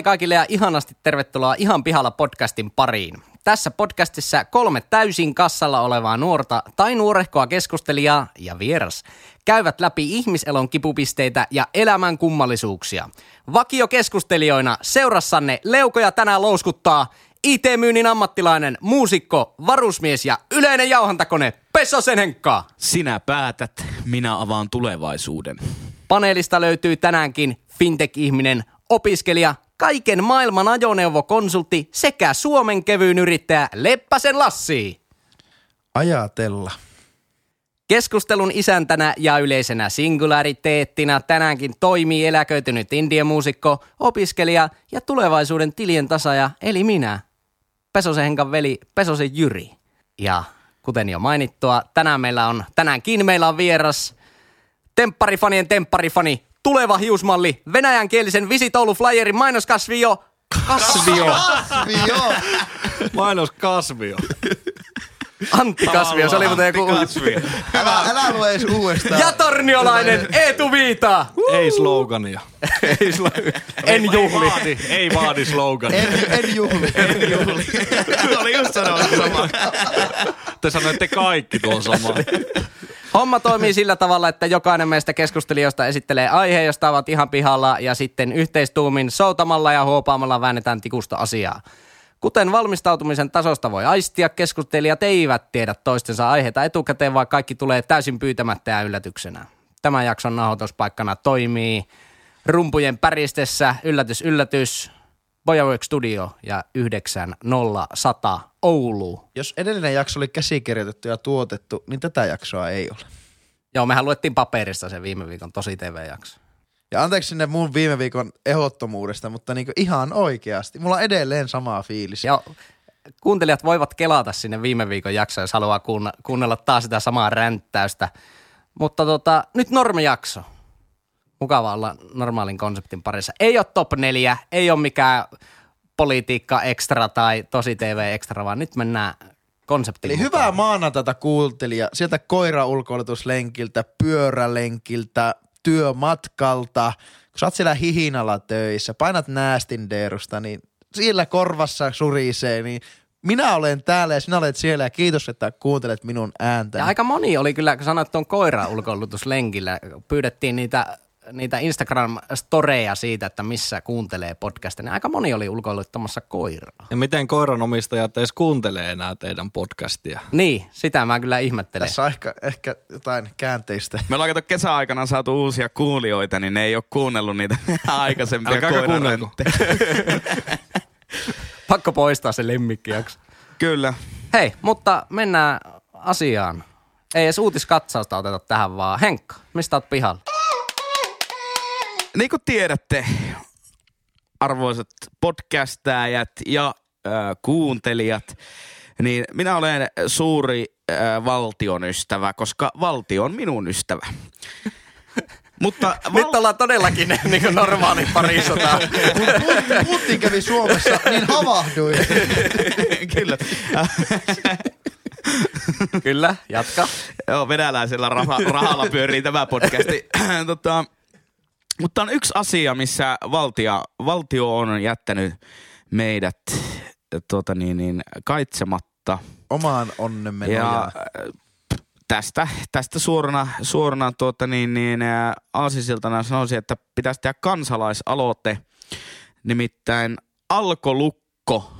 Hei kaikille ja ihanasti tervetuloa Ihan pihalla podcastin pariin. Tässä podcastissa kolme täysin kassalla olevaa nuorta tai nuorehkoa keskustelijaa ja vieras käyvät läpi ihmiselon kipupisteitä ja elämän kummallisuuksia. Vakio keskustelijoina seurassanne leukoja tänään louskuttaa IT-myynnin ammattilainen, muusikko, varusmies ja yleinen jauhantakone Pessosen Henkka. Sinä päätät, minä avaan tulevaisuuden. Paneelista löytyy tänäänkin fintech-ihminen, opiskelija, kaiken maailman ajoneuvokonsultti sekä Suomen kevyyn yrittäjä Leppäsen Lassi. Ajatella. Keskustelun isäntänä ja yleisenä singulariteettina tänäänkin toimii eläköitynyt indiemuusikko, opiskelija ja tulevaisuuden tilien tasaja, eli minä, Pesosen Henkan veli Pesosen Jyri. Ja kuten jo mainittua, tänään meillä on, tänäänkin meillä on vieras tempparifanien tempparifani, tuleva hiusmalli, venäjänkielisen Visitoulu Flyerin mainoskasvio, kasvio, Kasvio. Mainos kasvio. Antti Kasvio, se oli muuten joku kasvio. Älä, älä lue edes uudestaan. Ja torniolainen Eetu Viita. Ei slogania. Ei sulla- en juhli. Vaadi, ei vaadi slogania. En, en juhli. En juhli. Oli just sanomassa sama. Te sanoitte kaikki tuon saman. Homma toimii sillä tavalla, että jokainen meistä keskustelijoista esittelee aiheen, josta ovat ihan pihalla ja sitten yhteistuumin soutamalla ja huopaamalla väännetään tikusta asiaa. Kuten valmistautumisen tasosta voi aistia, keskustelijat eivät tiedä toistensa aiheita etukäteen, vaan kaikki tulee täysin pyytämättä ja yllätyksenä. Tämän jakson nauhoituspaikkana toimii rumpujen päristessä, yllätys, yllätys, Bojawork Studio ja 90100 Oulu. Jos edellinen jakso oli käsikirjoitettu ja tuotettu, niin tätä jaksoa ei ole. Joo, mehän luettiin paperista sen viime viikon tosi TV-jakso. Ja anteeksi sinne mun viime viikon ehdottomuudesta, mutta niinku ihan oikeasti. Mulla on edelleen sama fiilis. Ja kuuntelijat voivat kelata sinne viime viikon jaksoon, jos haluaa kuunna- kuunnella taas sitä samaa ränttäystä. Mutta tota, nyt normijakso. Mukava olla normaalin konseptin parissa. Ei ole top 4, ei ole mikään politiikka extra tai tosi TV extra, vaan nyt mennään konseptiin Eli mukaan. hyvää maanantaita kuultelija. Sieltä koiraulkoilutuslenkiltä, pyörälenkiltä, työmatkalta. Kun sä oot siellä hihinalla töissä, painat näästindeerusta, niin siellä korvassa surisee, niin minä olen täällä ja sinä olet siellä ja kiitos, että kuuntelet minun ääntä. Ja aika moni oli kyllä, kun sanoit tuon koira-ulkoilutuslenkillä, pyydettiin niitä, niitä Instagram-storeja siitä, että missä kuuntelee podcastia, niin aika moni oli ulkoiluttamassa koiraa. Ja miten koiranomistajat edes kuuntelee enää teidän podcastia? Niin, sitä mä kyllä ihmettelen. Tässä on ehkä, ehkä jotain käänteistä. Me ollaan kato kesäaikana saatu uusia kuulijoita, niin ne ei ole kuunnellut niitä aikaisempia koiraränttejä. Pakko poistaa se lemmikkijakso. Kyllä. Hei, mutta mennään asiaan. Ei edes uutiskatsausta oteta tähän vaan. Henkka, mistä oot pihalla? Niin kuin tiedätte, arvoisat podcastajat ja äh, kuuntelijat, niin minä olen suuri äh, valtion ystävä, koska valtio on minun ystävä. Mutta Nyt ollaan todellakin niin kuin normaali parisota. Kun Putin, Putin kävi Suomessa, niin havahduin. Kyllä. kyllä, jatka. Joo, venäläisellä raha, rahalla pyörii tämä podcasti. tota, mutta on yksi asia, missä valtia, valtio on jättänyt meidät tuota niin, niin, kaitsematta. Omaan onnemme Ja äh, tästä, tästä suorana, suorana tuota niin, niin, ää, aasisiltana sanoisin, että pitäisi tehdä kansalaisaloite. Nimittäin alkolukko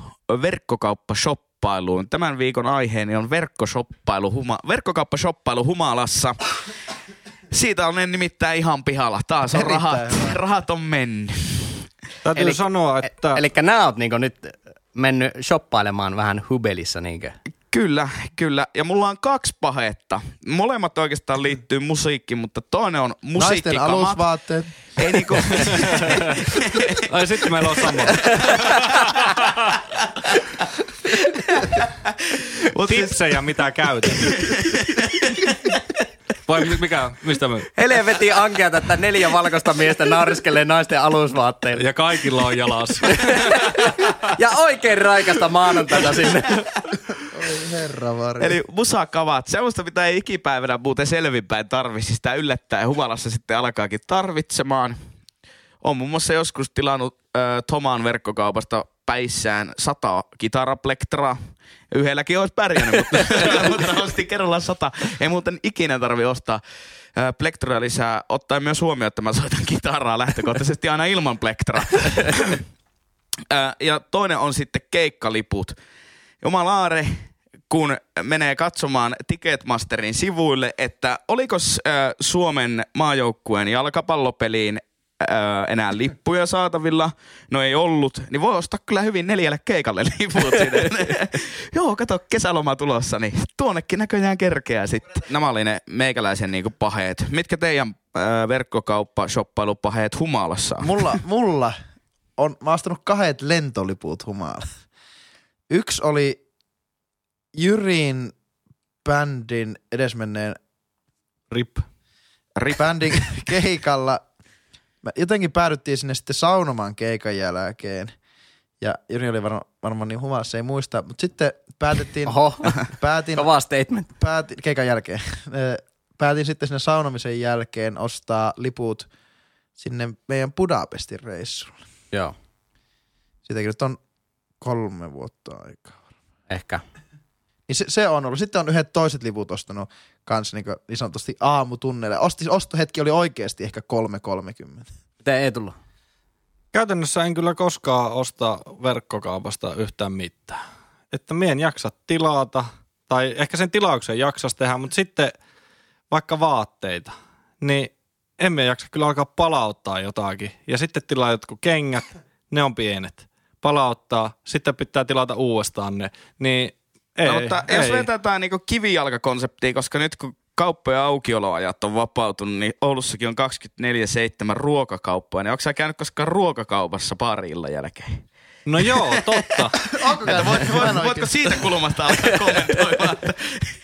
verkkokauppashoppailuun. Tämän viikon aiheeni on verkkoshoppailu, huma, verkkokauppashoppailu humalassa. Siitä olen nimittäin ihan pihalla. Taas on Erittäin rahat, hyvä. rahat on mennyt. Täytyy Eli- sanoa, että... Eli nää oot niin nyt mennyt shoppailemaan vähän hubelissa niinkö? Kyllä, kyllä. Ja mulla on kaksi pahetta. Molemmat oikeastaan liittyy musiikkiin, mutta toinen on Naisten musiikkikamat. alusvaatteet. Ei niinku, Ai sitten meillä on sama. siis, Tipsejä, mitä käytät. Vai mi- mikä, mistä me? Helvetin ankeata, että neljä valkoista miestä nauriskelee naisten alusvaatteilla. Ja kaikilla on jalassa. Ja oikein raikasta maanantaita sinne. Oi herra varjo. eli musakavat, semmoista mitä ei ikipäivänä muuten selvinpäin tarvisi, sitä yllättäen humalassa sitten alkaakin tarvitsemaan. on muun muassa joskus tilannut ö, Tomaan verkkokaupasta päissään sata kitaraplektoraa. Yhdelläkin olisi pärjännyt, mutta, mutta ostin kerrallaan sata. Ei muuten ikinä tarvi ostaa ö, plektoraa lisää, ottaen myös huomioon, että mä soitan kitaraa lähtökohtaisesti aina ilman plektoraa. Ö, ja toinen on sitten keikkaliput. Jumalaare, kun menee katsomaan Ticketmasterin sivuille, että oliko Suomen maajoukkueen jalkapallopeliin ö, enää lippuja saatavilla, no ei ollut, niin voi ostaa kyllä hyvin neljälle keikalle liput sinne. Joo, kato, kesäloma tulossa, niin tuonnekin näköjään kerkeää sitten. Nämä oli ne meikäläisen niinku paheet. Mitkä teidän ö, verkkokauppa, shoppailupaheet humalassa on? Mulla, mulla on, mä ostanut kahdet lentoliput humala. Yksi oli Jyrin bändin edesmenneen Rip. bändin keikalla. Me jotenkin päädyttiin sinne sitten saunomaan keikan jälkeen. Ja Jyri oli varma, varmaan niin humalassa, ei muista. Mutta sitten päätettiin, Oho, päätin, kova statement. päätin, keikan jälkeen. Päätin sitten sinne saunomisen jälkeen ostaa liput sinne meidän Budapestin reissulle. Joo, Siitäkin nyt on kolme vuotta aikaa. ehkä. Niin se, se, on ollut. Sitten on yhdet toiset liput ostanut kanssa niin, niin sanotusti aamutunnelle. Osti, ostohetki oli oikeasti ehkä 3.30. Miten ei tullut? Käytännössä en kyllä koskaan osta verkkokaupasta yhtään mitään. Että mien jaksa tilata, tai ehkä sen tilauksen jaksas tehdä, mutta sitten vaikka vaatteita, niin emme jaksa kyllä alkaa palauttaa jotakin. Ja sitten tilaa jotkut kengät, ne on pienet. Palauttaa, sitten pitää tilata uudestaan ne. Niin ei, no, mutta ei. jos vetetään niinku kivijalkakonseptia, koska nyt kun kauppojen aukioloajat on vapautunut, niin Oulussakin on 24-7 ruokakauppoja. Niin onko sä käynyt koskaan ruokakaupassa pari illan jälkeen? No joo, totta. Onko Että voit, voit, voitko siitä kulmasta alkaa kommentoimaan?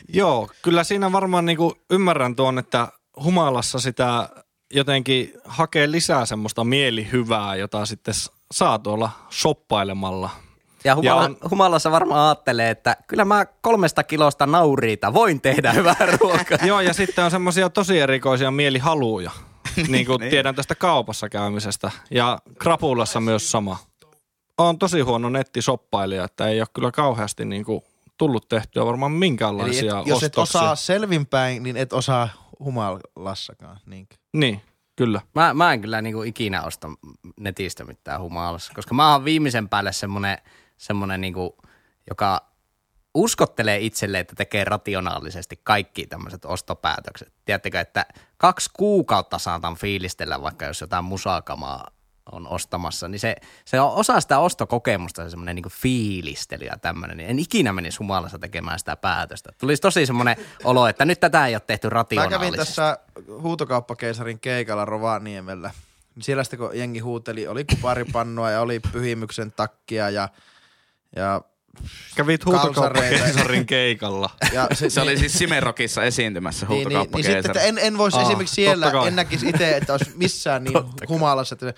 Joo, kyllä siinä varmaan niinku ymmärrän tuon, että humalassa sitä jotenkin hakee lisää semmoista mielihyvää, jota sitten saa tuolla shoppailemalla. Ja, humala, Ja on- humalassa varmaan ajattelee, että kyllä mä kolmesta kilosta nauriita voin tehdä hyvää ruokaa. Joo, ja sitten on semmoisia tosi erikoisia mielihaluja, niin kuin tiedän tästä kaupassa käymisestä. Ja krapulassa myös sama. On tosi huono nettisoppailija, että ei ole kyllä kauheasti niin kuin tullut tehtyä varmaan Eli minkäänlaisia et, jos et ostoksia. osaa selvinpäin, niin et osaa humalassakaan. Niin. Niin, kyllä. Mä, mä en kyllä niinku ikinä osta netistä mitään humalassa, koska mä oon viimeisen päälle semmonen, semmonen niinku, joka uskottelee itselle, että tekee rationaalisesti kaikki tämmöiset ostopäätökset. Tiedättekö, että kaksi kuukautta saatan fiilistellä, vaikka jos jotain musakamaa on ostamassa, niin se, se on osa sitä ostokokemusta, se semmoinen niinku fiilistely ja tämmöinen. Niin en ikinä menisi humalassa tekemään sitä päätöstä. Tulisi tosi semmoinen olo, että nyt tätä ei ole tehty Mä rationaalisesti. kävin tässä huutokauppakeisarin keikalla Rovaniemellä. Niin Siellä sitten kun jengi huuteli, oli kuparipannua ja oli pyhimyksen takkia ja, ja, Kävit Kalsareita. huutokauppakeisarin keikalla. ja Se oli siis Simerokissa esiintymässä niin, niin, niin sitten, en, en voisi Aa, esimerkiksi siellä, en näkisi itse, että olisi missään niin humalassa, että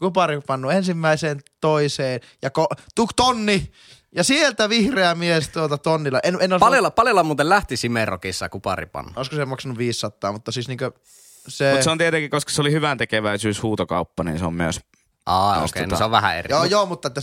kuparipannu ensimmäiseen, toiseen ja ko- tuk tonni ja sieltä vihreä mies tuota tonnilla. En, en olisi Paljolla, paljolla muuten lähti Simerokissa kuparipannu. olisiko se maksanut 500, mutta siis niinkö se... Mutta se on tietenkin, koska se oli hyvän tekeväisyys huutokauppa, niin se on myös Aa, okei, okay, no tota- se on vähän eri. Joo, joo, mutta että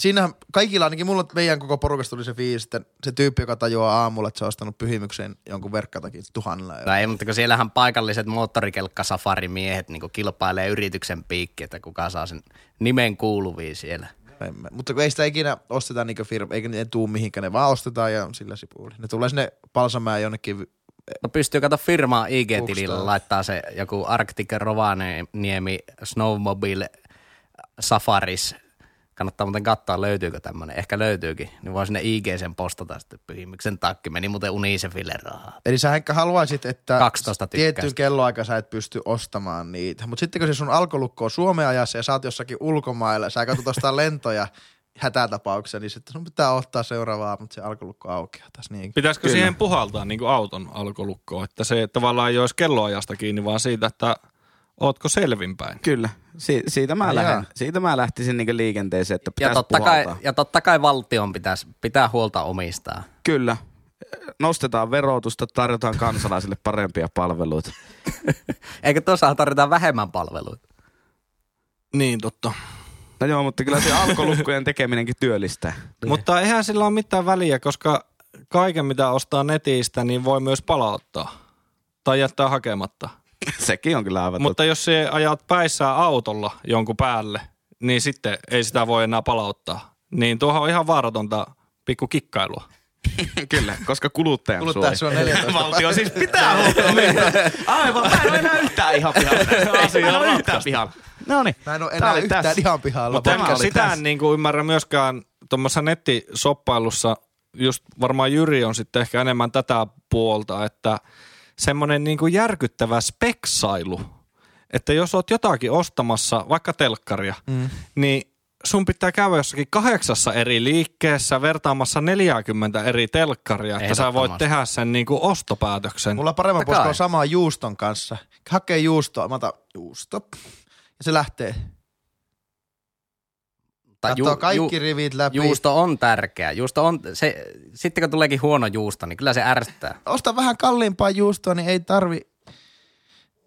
siinähän kaikilla, ainakin mulla meidän koko porukasta tuli se fiilis, että se tyyppi, joka tajuaa aamulla, että se on ostanut pyhimykseen jonkun verkkatakin tuhannella. No ei, mutta kun siellähän paikalliset moottorikelkkasafarimiehet niin kilpailee yrityksen piikki, että kuka saa sen nimen kuuluviin siellä. En mä- Mutta kun ei sitä ikinä osteta niin firma, eikä ne tuu mihinkään, ne vaan ostetaan ja sillä sipuuli. Ne tulee sinne Palsamään jonnekin, No pystyy kato firmaa IG-tilillä laittaa se joku Arctic Rovaniemi Snowmobile Safaris. Kannattaa muuten katsoa, löytyykö tämmöinen. Ehkä löytyykin. Niin voi sinne IG sen postata sitten pyhimyksen takki. Meni muuten Unicefille rahaa. Eli sä Henkka haluaisit, että 12 tiettyyn tykkäystä. kelloaikaan sä et pysty ostamaan niitä. Mutta sitten kun se sun alkolukko on Suomen ajassa ja sä oot jossakin ulkomailla, sä katsot ostaa lentoja hätätapauksessa, niin sitten sun pitää ottaa seuraavaa, mutta se alkolukko aukeaa taas niin. Pitäisikö Kyllä. siihen puhaltaa niin kuin auton alkolukkoon, että se tavallaan ei olisi kelloajasta kiinni, vaan siitä, että ootko selvinpäin? Kyllä, si- siitä, mä lähden, siitä mä lähtisin niin liikenteeseen, että Ja pitäisi totta, kai, ja totta kai valtion pitäisi pitää huolta omistaa. Kyllä, nostetaan verotusta, tarjotaan kansalaisille parempia palveluita. Eikö tuossa tarvita vähemmän palveluita? Niin totta. No joo, mutta kyllä se alkolukkojen tekeminenkin työllistää. Mutta eihän sillä ole mitään väliä, koska kaiken mitä ostaa netistä, niin voi myös palauttaa. Tai jättää hakematta. Sekin on kyllä aivan Mutta jos se ajat päissään autolla jonkun päälle, niin sitten ei sitä voi enää palauttaa. Niin tuohon on ihan vaaratonta pikku kikkailua. totta. Kyllä, koska kuluttajan Kuluttaja suoja. suo 14 Valtio siis pitää huolta. Aivan, mä en ole enää yhtään ihan pihalla. Asia on yhtään pihalla. No niin. Mä en ole enää yhtään tässä. ihan pihalla. Mutta tämä sitä tässä. en niin kuin ymmärrä myöskään tuommoisessa nettisoppailussa, just varmaan Jyri on sitten ehkä enemmän tätä puolta, että semmoinen niin kuin järkyttävä speksailu, että jos oot jotakin ostamassa, vaikka telkkaria, mm. niin sun pitää käydä jossakin kahdeksassa eri liikkeessä vertaamassa 40 eri telkkaria, että sä voit tehdä sen niin kuin ostopäätöksen. Mulla kai. puolisko samaa juuston kanssa. Hakee juustoa, mä otan juusto. Ja se lähtee. Tai Katsoo kaikki rivit läpi. Juusto on tärkeä. Juusto on, se, sitten kun tuleekin huono juusto, niin kyllä se ärsyttää. Osta vähän kalliimpaa juustoa, niin ei tarvi...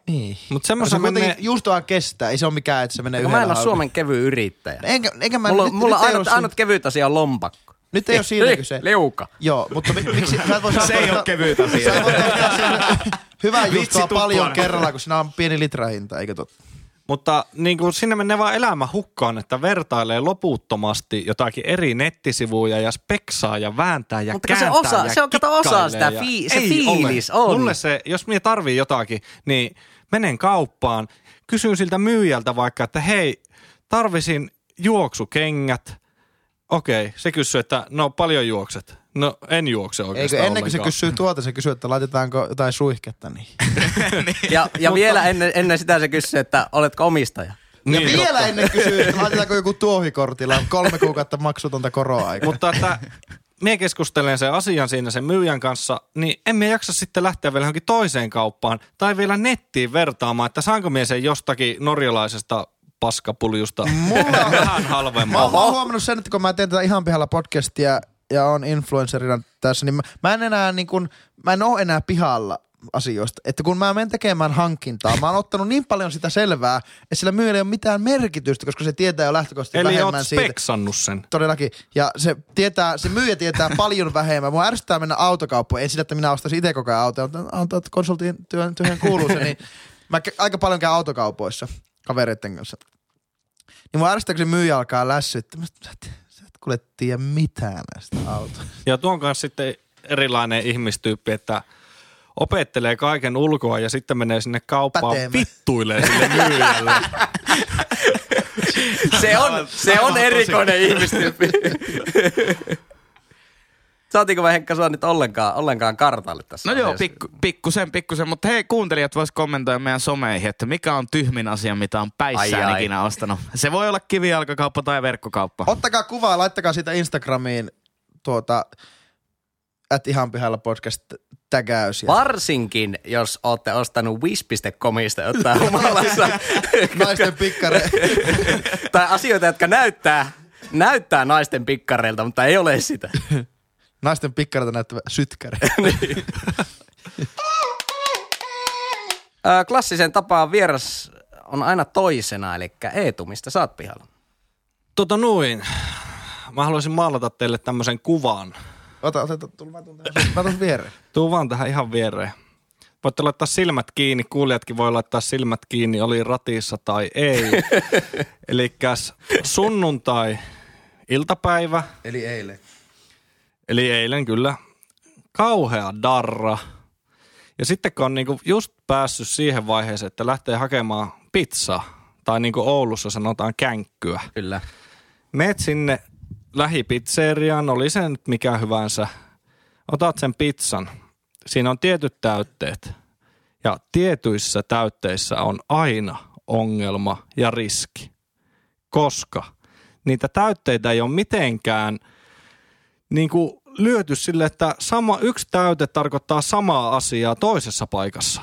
Niin. Mutta Se semmoisen kuitenkin menee, juustoa kestää, ei se ole mikään, että se menee yhdellä mä en ole. Suomen kevy yrittäjä. Enkä, enkä mä, Mulla, nyt, mulla nyt ainut, ainut kevyt asia on lompakko. Nyt ei ole siinä kyse. Liuka. Joo, mutta mi- miksi sä et voi Se ei ole kevyt asia. Hyvää juustoa Vitsi paljon kerralla, kun siinä on pieni litrahinta, eikö totta? Mutta niin kuin sinne menee vaan elämä hukkaan, että vertailee loputtomasti jotakin eri nettisivuja ja speksaa ja vääntää ja Mutta kun se kääntää osa- ja se on, kato, osa sitä fii- se Ei fiilis ole. on. Mulle se, jos minä tarvii jotakin, niin menen kauppaan, kysyn siltä myyjältä vaikka, että hei, tarvisin juoksukengät. Okei, se kysyy, että no paljon juokset. No en juokse Eikö oikeastaan ennen kuin se kysyy tuota, se kysyy, että laitetaanko jotain suihketta niin. Ja, ja vielä ennen, ennen sitä se kysyy, että oletko omistaja. Niin, ja vielä totta. ennen kysyy, että laitetaanko joku tuohikortilla kolme kuukautta maksutonta koroa Mutta että mie keskustelen sen asian siinä sen myyjän kanssa, niin emme jaksa sitten lähteä vielä johonkin toiseen kauppaan tai vielä nettiin vertaamaan, että saanko mie sen jostakin norjalaisesta paskapuljusta Mulla on- vähän halvemmalla. mä oon huomannut sen, että kun mä teen tätä ihan pihalla podcastia ja on influencerina tässä, niin mä, mä en enää niin kuin, mä en oo enää pihalla asioista. Että kun mä menen tekemään hankintaa, mä oon ottanut niin paljon sitä selvää, että sillä myyjällä ei ole mitään merkitystä, koska se tietää jo lähtökohtaisesti Eli oot vähemmän siitä. speksannut sen. Todellakin. Ja se, tietää, se myyjä tietää paljon vähemmän. Mua ärsyttää mennä autokauppoon. En sitä, että minä ostaisin itse koko ajan autoja, mutta antaa, että konsultin työn, työhön kuuluu se. Niin mä aika paljon käyn autokaupoissa kavereiden kanssa. Niin mua ärsyttää, kun se myyjä alkaa lässyttää. Kuule tiedä mitään näistä autoista. Ja tuon kanssa sitten erilainen ihmistyyppi, että opettelee kaiken ulkoa ja sitten menee sinne kauppaan Päteemään. vittuilee sille myyjälle. Se on, se on erikoinen ihmistyyppi. Saatiinko me Henkka sua nyt ollenkaan, ollenkaan kartalle tässä? No joo, pikku, pikkusen, pikkusen, mutta hei kuuntelijat vois kommentoida meidän someihin, että mikä on tyhmin asia, mitä on päissään Ai, ai. ikinä ostanut. Se voi olla kivijalkakauppa tai verkkokauppa. Ottakaa kuvaa, laittakaa sitä Instagramiin tuota, at ihan pihalla podcast tägäys. Ja Varsinkin, jos olette ostanut wish.comista jotain humalassa. naisten pikkare. tai asioita, jotka näyttää, näyttää naisten pikkareilta, mutta ei ole sitä. naisten pikkareita näyttävä sytkäri. Ö, Klassisen tapaan vieras on aina toisena, eli Eetu, mistä sä oot pihalla? Tota noin. Mä haluaisin maalata teille tämmöisen kuvan. Ota, ota, ota, tule, mä tuun tähän. Mä tuun viereen. Tuu vaan tähän ihan viereen. Voitte laittaa silmät kiinni, kuulijatkin voi laittaa silmät kiinni, oli ratissa tai ei. Eli sunnuntai iltapäivä, Eli eilen. Eli eilen kyllä, kauhea darra. Ja sitten kun on niinku just päässyt siihen vaiheeseen, että lähtee hakemaan pizzaa, tai niin kuin Oulussa sanotaan känkkyä. Kyllä. Meet sinne lähipizzeriaan, oli se nyt mikä hyvänsä. Otat sen pizzan. Siinä on tietyt täytteet. Ja tietyissä täytteissä on aina ongelma ja riski. Koska niitä täytteitä ei ole mitenkään niin kuin lyöty sille, että sama, yksi täyte tarkoittaa samaa asiaa toisessa paikassa.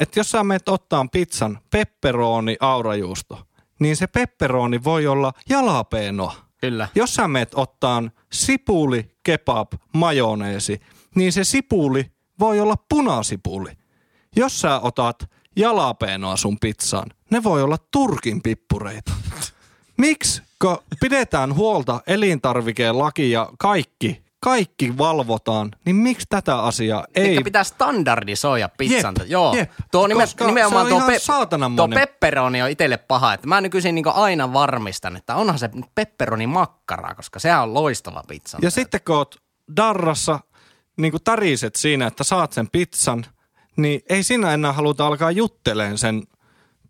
Että jos sä menet ottaa pizzan pepperoni aurajuusto, niin se pepperoni voi olla jalapeenoa. Kyllä. Jos sä meet ottaan sipuli, kebab, majoneesi, niin se sipuli voi olla punasipuli. Jos sä otat jalapeenoa sun pizzaan, ne voi olla turkin pippureita. Miksi kun pidetään huolta elintarvikelaki ja kaikki, kaikki valvotaan, niin miksi tätä asiaa ei... Eikä pitää standardisoida pizzan. Jep, Joo. jep. Tuo nime, Koska nimenomaan se on tuo, saatanan tuo pepperoni on itselle paha. Että mä nykyisin niin aina varmistan, että onhan se pepperoni makkara, koska sehän on loistava pizza. Ja sitten kun oot darrassa, niin kuin täriset siinä, että saat sen pizzan, niin ei siinä enää haluta alkaa jutteleen sen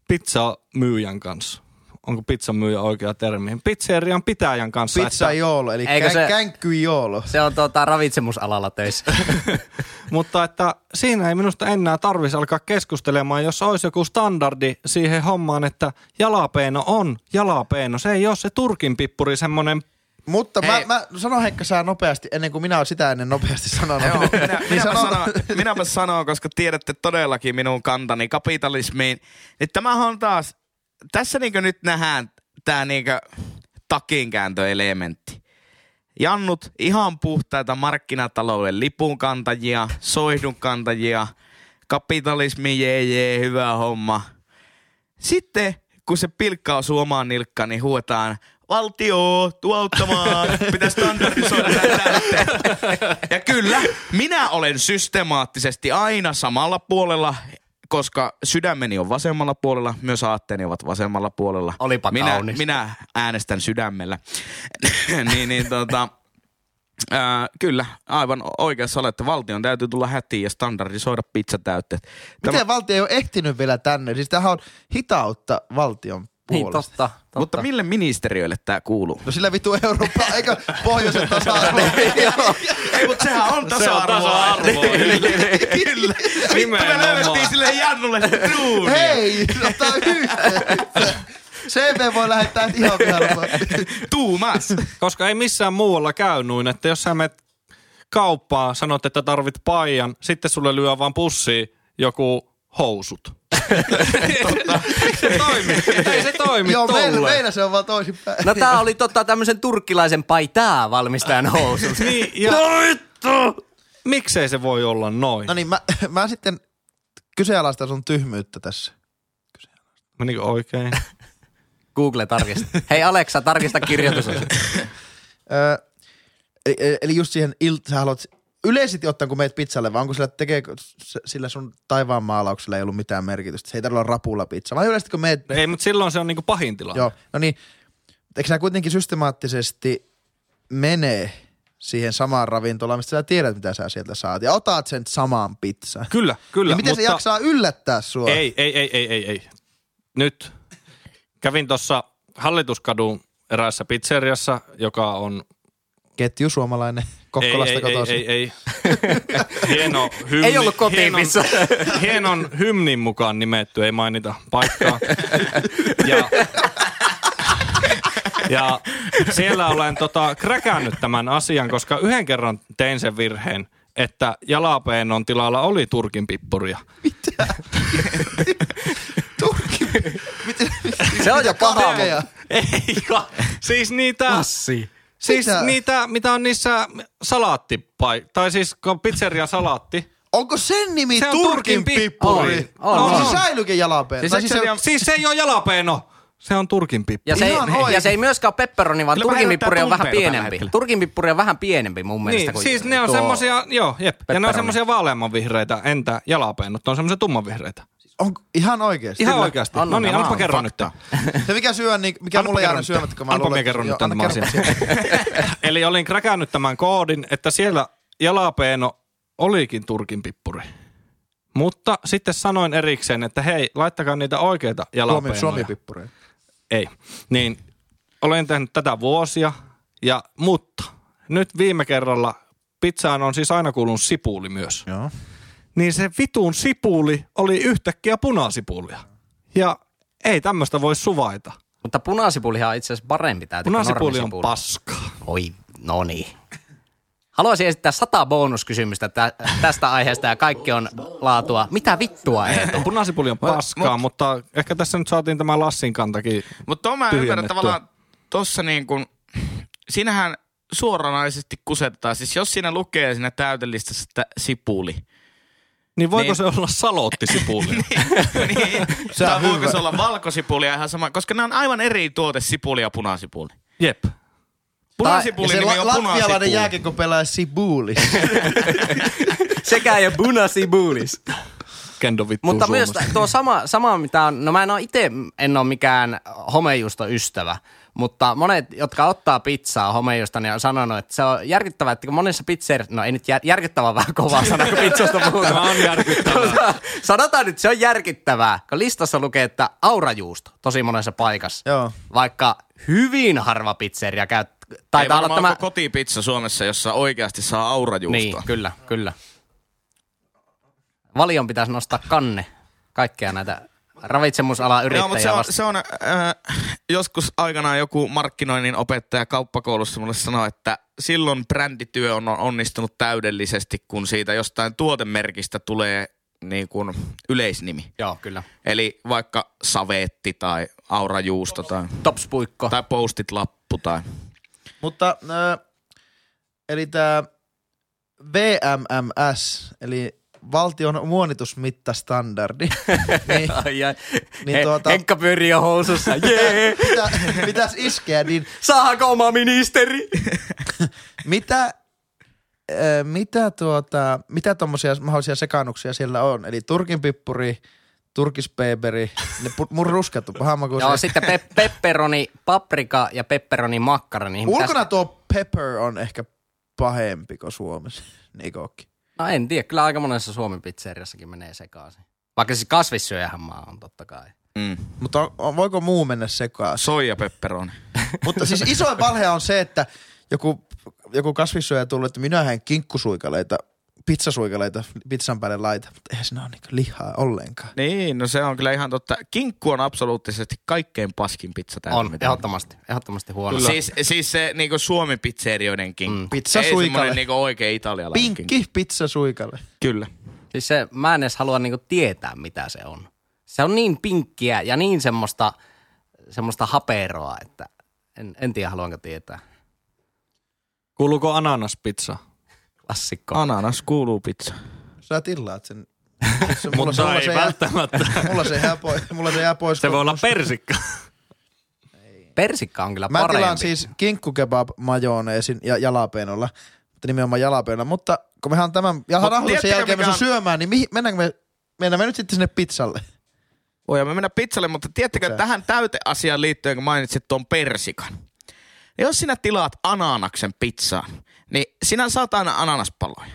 pizzamyyjän kanssa. Onko pizzan myyjä oikea termi? Pizzerian pitäjän kanssa. Pizza että, joolo, eli Eikö se- känkky joolo. Se on tuota, ravitsemusalalla töissä. mutta että siinä ei minusta enää tarvitsisi alkaa keskustelemaan, jos olisi joku standardi siihen hommaan, että jalapeeno on jalapeeno. Se ei ole se turkin pippuri semmoinen Mutta mä, Hei. mä sanon Heikka sä nopeasti, ennen kuin minä olen sitä ennen nopeasti sanonut. Joo, minä, niin minäpä, sano, sanon, minäpä sanon, koska tiedätte todellakin minun kantani kapitalismiin. Että tämähän on taas, tässä niinkö nyt nähdään tämä niinkö takinkääntöelementti. Jannut ihan puhtaita markkinatalouden lipunkantajia, soihdunkantajia, kapitalismi jee jee, hyvä homma. Sitten kun se pilkka osuu omaan nilkkaan, niin huutaan valtio, tuu auttamaan, pitää standardisoida. Ja kyllä, minä olen systemaattisesti aina samalla puolella, koska sydämeni on vasemmalla puolella, myös aatteeni ovat vasemmalla puolella. Olipa minä, kaunis. minä äänestän sydämellä. niin, niin tota, ää, kyllä, aivan oikeassa olette. Valtion täytyy tulla hätiin ja standardisoida pizzatäytteet. Tämä- miten valtio ei ole ehtinyt vielä tänne? Siis tämähän on hitautta valtion niin, puolesta. totta, totta. Mutta mille ministeriöille tämä kuuluu? No sillä vitu Eurooppa, eikä pohjoisen tasa-arvo. Ei, mutta sehän on tasa-arvoa. tasa-arvoa. Kyllä. Vittu me Nimenomaan. löydettiin sille Jannulle duunia. Hei, ota yhteyttä. CV voi lähettää ihan pihalle. Tuumas. Koska ei missään muualla käy noin, että jos sä menet kauppaan, sanot, että tarvit paijan, sitten sulle lyö vaan pussiin joku housut. Se toimi. Ei se toimi Joo, meillä, meillä se on vaan toisinpäin. No tää oli totta tämmöisen turkkilaisen paitaa valmistajan housut. Niin, ja... No vittu! Miksei se voi olla noin? No niin, mä, mä sitten kyseenalaistan sun tyhmyyttä tässä. Menikö oikein? Google tarkista. Hei Alexa, tarkista kirjoitus. Öö, eli, eli just siihen ilta, sä haluat, yleisesti ottaen kun meet pizzalle, vai onko sillä, tekeekö s- sillä sun taivaan maalauksella ei ollut mitään merkitystä? Se ei tarvitse olla rapulla pizza. Vai yleisesti kun meet, Ei, mutta silloin se on niinku pahin tilanne. joo, no niin, eikö sä kuitenkin systemaattisesti menee siihen samaan ravintolaan, mistä sä tiedät, mitä sä sieltä saat, ja otat sen saman pizzan. Kyllä, kyllä. ja miten mutta... se jaksaa yllättää sua? Ei, ei, ei, ei, ei, ei. Nyt kävin tuossa Hallituskadun eräässä pizzeriassa, joka on... Ketju suomalainen, Kokkolasta ei, ei, kotoisin. ei, ei, ei. Hieno hymni. Ei ollut kotipizza. Hienon, hienon hymnin mukaan nimetty, ei mainita paikkaa. Ja, ja siellä olen tota, kräkännyt tämän asian, koska yhden kerran tein sen virheen, että jalapeenon tilalla oli turkin pippuria. Turkki. Miten, Se on jo paha. Ei, siis niitä... Passi. Siis Mitä? niitä, mitä on niissä salaattipai... Tai siis kun on pizzeria salaatti. Onko sen nimi Se on Turkin, Turkin pippuri? pippuri. On, no, on. se säilyykin jalapeen. Siis siis se, se on, Siis se ei ole jalapeeno. Se on Turkin pippuri. Ja se, ei, oikein. ja se ei myöskään ole pepperoni, vaan Kyllä turkin pippuri on vähän pienempi. Turkin pippuri on vähän pienempi mun mielestä. Niin, kuin siis ne on semmosia, joo, jep. Ja ne on pepperoni. semmosia vaaleammanvihreitä, entä jalapeenot, ne on semmosia tummanvihreitä. On, ihan oikeesti. Ihan oikeasti. No niin, annapa kerran nyt. Se mikä syö, niin mikä Annapa mulle jäänyt syömättä, kun mä Annapa luulen, minä kerron joo, nyt tämän anna asian. Eli olin kräkännyt tämän koodin, että siellä jalapeeno olikin Turkin pippuri. Mutta sitten sanoin erikseen, että hei, laittakaa niitä oikeita jalapeenoja. Suomi pippuri. Ei. Niin olen tehnyt tätä vuosia, ja, mutta nyt viime kerralla pizzaan on siis aina kuulunut sipuli myös. Joo. Niin se vitun sipuli oli yhtäkkiä punasipulia. Ja ei tämmöistä voi suvaita. Mutta punasipulihan on itse asiassa parempi täytyy kuin Punasipuli on paskaa. Oi, no niin. Haluaisin esittää sata bonuskysymystä tä- tästä aiheesta ja kaikki on laatua. Mitä vittua Eetu? Punasipuli on paskaa, mut- mutta ehkä tässä nyt saatiin tämä Lassin kantakin. Mutta tuon mä ymmärrän tavallaan tossa niin kuin, siinähän suoranaisesti kusetetaan. Siis jos siinä lukee siinä täytelistassa, että sipuli, Niin voiko Niin. se olla salottisipuli? niin. Se on tai voiko se olla valkosipulia ihan sama, koska ne on aivan eri tuote, sipuli ja punasipuli. Jep. Ja Punasipuli se nimi la- on latvialainen punasipuli. jääkiekko pelaa Sibulis. Sekä ja bunasibulis. Kendo vittuu Mutta myös tuo sama, sama mitä on, no mä en ole itse, en ole mikään homejuusto ystävä, mutta monet, jotka ottaa pizzaa homejuusta, niin on sanonut, että se on järkyttävää, että kun monessa pizzer, no ei nyt jär, järkyttävää vähän kovaa sana, kun pizzasta puhutaan. Tämä on järkyttävää. Sanotaan nyt, se on järkyttävää, kun listassa lukee, että aurajuusto tosi monessa paikassa. Joo. Vaikka hyvin harva pizzeria käy, Ei taitaa olla varmaan tämä... tämä... kotipizza Suomessa, jossa oikeasti saa aurajuustoa. Niin, kyllä, kyllä. Valion pitäisi nostaa kanne kaikkea näitä ravitsemusalan Joo, mutta se on, se on äh, joskus aikanaan joku markkinoinnin opettaja kauppakoulussa mulle sanoi, että silloin brändityö on onnistunut täydellisesti, kun siitä jostain tuotemerkistä tulee niin kuin yleisnimi. Joo, kyllä. Eli vaikka savetti tai aurajuusto tai, Topspuikko. tai postit lappu tai... Mutta äh, eli tämä VMMS, eli valtion muonitusmittastandardi, niin Ai, ai. Niin He, tuota- Henkka pyörii jo housussa. Jee! pitä, pitäisi iskeä, niin Saako oma ministeri? mitä, mitä, tuota, mitä tommosia mahdollisia sekaannuksia siellä on? Eli turkinpippuri, turkispeperi, ne pu- mun ruskattu, paha makuisia. Joo, sitten pe- pepperoni paprika ja pepperoni makkara. Niin Ulkona tuo pepper on ehkä pahempi kuin Suomessa, Nikokki. No en tiedä, kyllä aika monessa Suomen pizzeriassakin menee sekaisin. Vaikka siis kasvissyöjähän maa on totta kai. Mm. Mutta on, on, voiko muu mennä sekaan? Soija pepperoni. Mutta siis isoin valhe on se, että joku, joku kasvissyöjä tullut, että minähän kinkkusuikaleita, pizzasuikaleita pizzan päälle laita, mutta eihän siinä ole niinku lihaa ollenkaan. Niin, no se on kyllä ihan totta. Kinkku on absoluuttisesti kaikkein paskin pizza täällä. On, ehdottomasti, ehdottomasti huono. Siis, siis se niinku Suomen pizzerioiden kinkku. Mm. Pizza Ei niinku oikein italialainen kinkku. Pinkki pizzasuikale. Kyllä. Siis se, mä en edes halua niinku tietää, mitä se on. Se on niin pinkkiä ja niin semmoista, semmoista haperoa, että en, en tiedä, haluanko tietää. Kuuluuko ananaspizza? Klassikko. Ananas kuuluu pizza. Sä tilaat sen. Se, mulla, se, Mutta mulla, ei se jää, välttämättä. mulla, se jää pois, mulla se jää pois. Se voi olla persikka. Persikka on kyllä Mä parempi. tilaan siis kinkkukebab majoneesin ja jalapeenolla, mutta nimenomaan jalapeenolla. Mutta kun mehän on tämän rahoituksen jälkeen me mikä syömään, niin mihin, mennäänkö me, mennään me nyt sitten sinne pizzalle? Voidaan me mennä pizzalle, mutta tiedättekö, Sä. tähän täyteasiaan liittyen, kun mainitsit tuon persikan. Jos sinä tilaat ananaksen pizzaan, niin sinä saat aina ananaspaloja.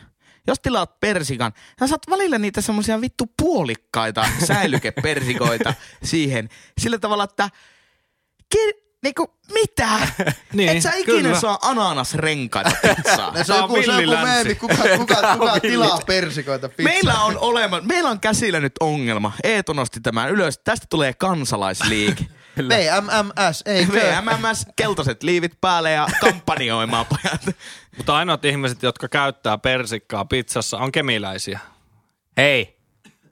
Jos tilaat persikan, sä saat välillä niitä semmoisia vittu puolikkaita säilykepersikoita siihen. Sillä tavalla, että ki- niinku, mitä? Niin, Et sä ikinä kyllä. saa ananasrenkaita pizzaan. Se on joku, se on joku meemi, kuka, kuka, kuka tilaa persikoita pizzaan. Meillä on olema, meillä on käsillä nyt ongelma. Eetu nosti tämän ylös. Tästä tulee kansalaisliike. VMMS, eikö? VMMS, keltaiset liivit päälle ja kampanjoimaan pojat. Mutta ainoat ihmiset, jotka käyttää persikkaa pizzassa, on kemiläisiä. Hei,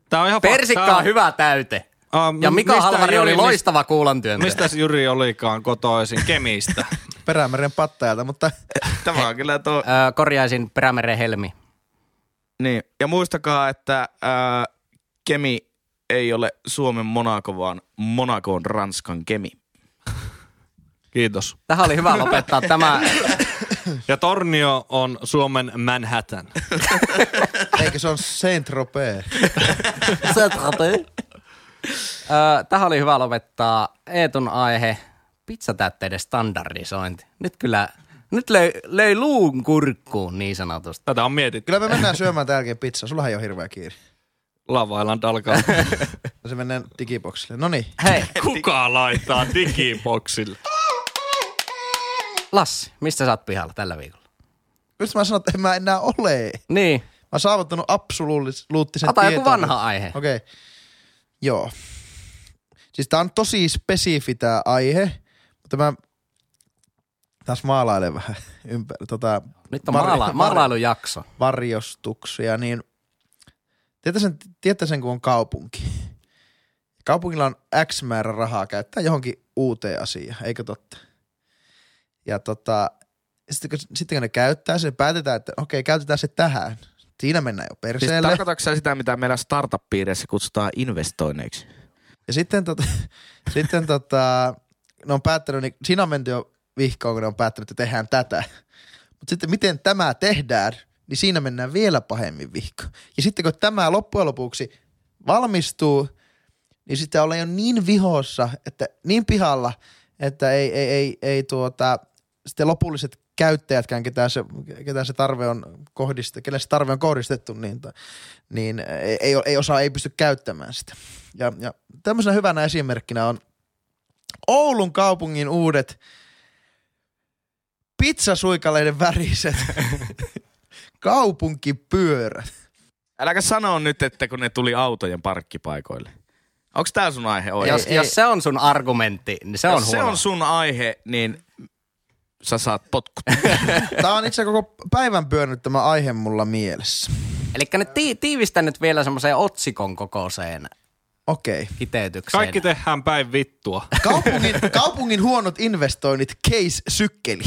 Tää on ihan persikka fakta. on hyvä täyte. Ah, Ja Mika mistä Halvari oli loistava kuulantyöntäjä. Mistäs Jyri olikaan kotoisin? Kemistä. Perämeren pattajalta, mutta Tämä on kyllä tuo. Öö, korjaisin Perämeren Helmi. Niin. Ja muistakaa, että ää, Kemi ei ole Suomen Monaco, vaan Monaco on Ranskan Kemi. Kiitos. Tähän oli hyvä lopettaa tämä. Ja Tornio on Suomen Manhattan. eikö se on Saint-Tropez? Öö, tähän oli hyvä lopettaa Eetun aihe, pizzatäytteiden standardisointi. Nyt kyllä, nyt löi, löi luun kurkkuun niin sanotusti. Tätä on mietitty. Kyllä me mennään syömään tämän jälkeen pizzaa. Sullahan ei ole hirveä kiire. Lava Island alkaa. Se mennään digiboksille. No niin. Hei, Kuka laittaa digiboksille? Lassi, mistä sä oot pihalla tällä viikolla? Just mä sanon, että en mä enää ole. Niin, Mä oon saavuttanut absoluuttisen ota joku vanha aihe. Okei. Okay. Joo. Siis tää on tosi spesifi tää aihe, mutta mä taas maalailen vähän ympäri tota Nyt on maala- maalailujakso. varjostuksia, niin tiedätte sen, tiedätte sen, kun on kaupunki. Kaupungilla on X määrä rahaa käyttää johonkin uuteen asiaan, eikö totta? Ja tota, sitten kun, sitten kun ne käyttää se, päätetään, että okei, käytetään se tähän. Siinä mennään jo Siis perseelle. tarkoitatko sä sitä, mitä meillä startup-piireissä kutsutaan investoinneiksi? Ja sitten, tota, sitten tota, ne on päättänyt, niin siinä on menty jo vihkoon, kun ne on päättänyt, että tehdään tätä. Mutta sitten miten tämä tehdään, niin siinä mennään vielä pahemmin vihkoon. Ja sitten kun tämä loppujen lopuksi valmistuu, niin sitten ollaan jo niin vihossa, että niin pihalla, että ei, ei, ei, ei tuota, sitten lopulliset käyttäjätkään, ketä se, ketä se tarve on kohdistettu, kelle se tarve on kohdistettu, niin, niin ei, ei, ei, osaa, ei pysty käyttämään sitä. Ja, ja tämmöisenä hyvänä esimerkkinä on Oulun kaupungin uudet pizzasuikaleiden väriset kaupunkipyörät. Äläkä sano nyt, että kun ne tuli autojen parkkipaikoille. Onko tää sun aihe oikein? Jos, jos se on sun argumentti, niin se on Jos se huono. on sun aihe, niin sä saat potkut. Tämä on itse koko päivän pyörinyt tämä aihe mulla mielessä. Eli ne ti- tiivistä nyt vielä semmoiseen otsikon kokoiseen Okei. kiteytykseen. Kaikki tehdään päin vittua. Kaupungin, kaupungin huonot investoinnit, case sykkeli.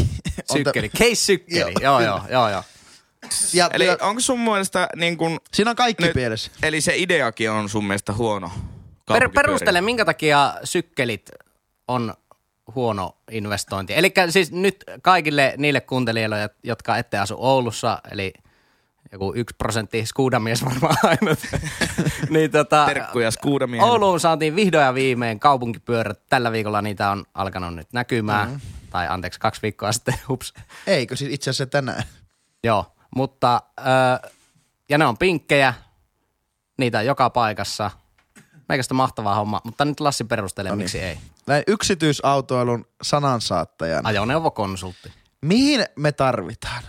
On Sykkeli, case sykkeli, Joo, joo, joo, joo. Ja, Eli ja, onko sun mielestä niin kun, siinä on kaikki Nyt- pielessä. eli se ideakin on sun mielestä huono? Per, perustele, minkä takia sykkelit on huono investointi. Eli siis nyt kaikille niille kuuntelijoille, jotka ette asu Oulussa, eli joku yksi prosentti skuudamies varmaan ainut. niin tota, Terkkuja skuudamiehelle. Ouluun saatiin vihdoin ja viimein kaupunkipyörät. Tällä viikolla niitä on alkanut nyt näkymään. Mm-hmm. Tai anteeksi, kaksi viikkoa sitten, hups. Eikö siis itse asiassa tänään? Joo, mutta öö, ja ne on pinkkejä, niitä on joka paikassa. Meikästä mahtavaa homma, mutta nyt Lassi perustelee, No niin. miksi ei. Näin yksityisautoilun sanansaattajana. Ajoneuvokonsultti. Mihin me tarvitaan?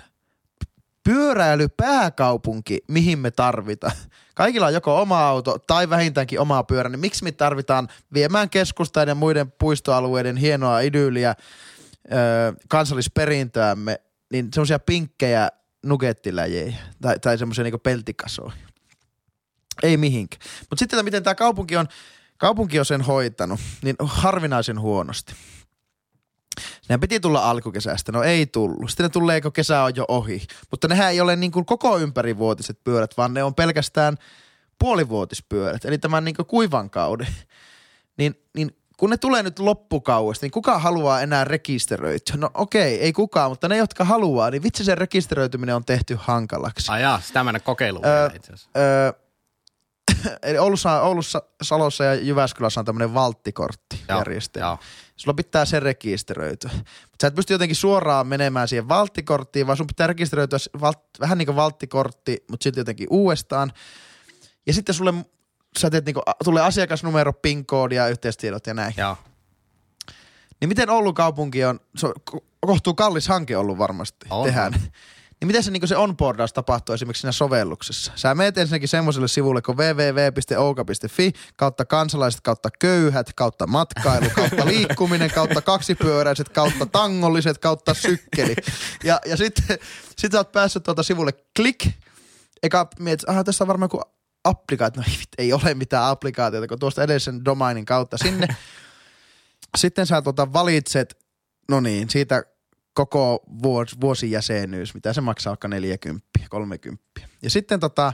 Pyöräily pääkaupunki, mihin me tarvitaan. Kaikilla on joko oma auto tai vähintäänkin oma pyörä, niin miksi me tarvitaan viemään keskustaan ja muiden puistoalueiden hienoa idylliä, ö, kansallisperintöämme, niin semmoisia pinkkejä nugettiläjejä tai, tai semmoisia niinku peltikasoja. Ei mihinkään. Mutta sitten, että miten tämä kaupunki on, kaupunki on sen hoitanut, niin harvinaisen huonosti. Nehän piti tulla alkukesästä, no ei tullut. Sitten ne tulee, kun kesä on jo ohi. Mutta nehän ei ole niin kuin koko ympärivuotiset pyörät, vaan ne on pelkästään puolivuotispyörät, eli tämän niin kuin kuivan kauden. Niin, niin kun ne tulee nyt loppukauesta, niin kuka haluaa enää rekisteröityä? No okei, ei kukaan, mutta ne, jotka haluaa, niin vitsi sen rekisteröityminen on tehty hankalaksi. Ai jaa, sitä mä en ole kokeillut Öö, itse asiassa. Öö, Oulussa, Oulussa, Salossa ja Jyväskylässä on tämmöinen valttikorttijärjestelmä. joo. Sulla pitää se rekisteröityä. Mutta sä et pysty jotenkin suoraan menemään siihen valttikorttiin, vaan sun pitää rekisteröityä s- val- vähän niin kuin valttikortti, mutta silti jotenkin uudestaan. Ja sitten sulle, sä teet niinku, tulee asiakasnumero, PIN-koodi ja yhteistiedot ja näin. Joo. Niin miten Oulun kaupunki on, se on ko- kohtuu kallis hanke ollut varmasti On, tehdään. Niin miten se, niin se onboardaus tapahtuu esimerkiksi siinä sovelluksessa? Sä meet ensinnäkin semmoiselle sivulle kuin www.ouka.fi kautta kansalaiset kautta köyhät kautta matkailu kautta liikkuminen kautta kaksipyöräiset kautta tangolliset kautta sykkeli. Ja, ja sitten sit sä oot päässyt tuolta sivulle klik. Eka mietit, aha tässä on varmaan joku applikaatio. No ei, ole mitään applikaatiota, kun tuosta edellisen domainin kautta sinne. Sitten sä tota valitset, no niin, siitä koko vuos, vuosijäsenyys, mitä se maksaa vaikka 40, 30. Ja sitten tota,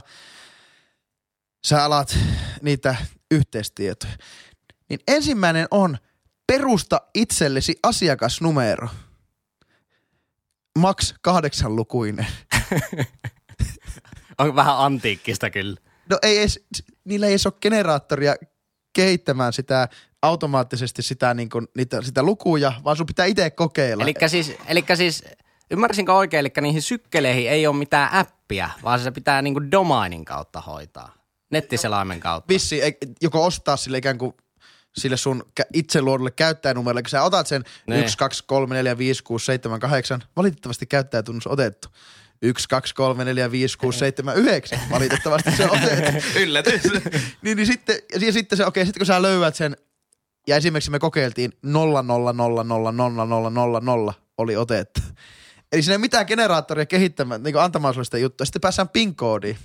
sä alat niitä yhteistietoja. Niin ensimmäinen on perusta itsellesi asiakasnumero. Max kahdeksan lukuinen. On vähän antiikkista kyllä. No ei edes, niillä ei edes ole generaattoria kehittämään sitä automaattisesti sitä, niin kuin, niitä, sitä lukuja, vaan sun pitää itse kokeilla. Eli siis, elikkä siis, ymmärsinkö oikein, eli niihin sykkeleihin ei ole mitään appia, vaan se pitää niinku domainin kautta hoitaa. Nettiselaimen kautta. Vissi, joko ostaa sille ikään kuin sille sun itse luodulle käyttäjänumerolle, kun sä otat sen Niin. 1, 2, 3, 4, 5, 6, 7, 8, valitettavasti käyttäjätunnus otettu. 1, 2, 3, 4, 5, 6, 7, 9, valitettavasti se on otettu. Yllätys. niin, niin sitten, ja sitten se, okei, sitten kun sä löydät sen, ja esimerkiksi me kokeiltiin 0, 0, 0, 0, 0, 0, 0, 0 oli otettu. Eli siinä ei mitään generaattoria kehittämään, niin antamaan sulle sitä juttua. Sitten päässään PIN-koodiin.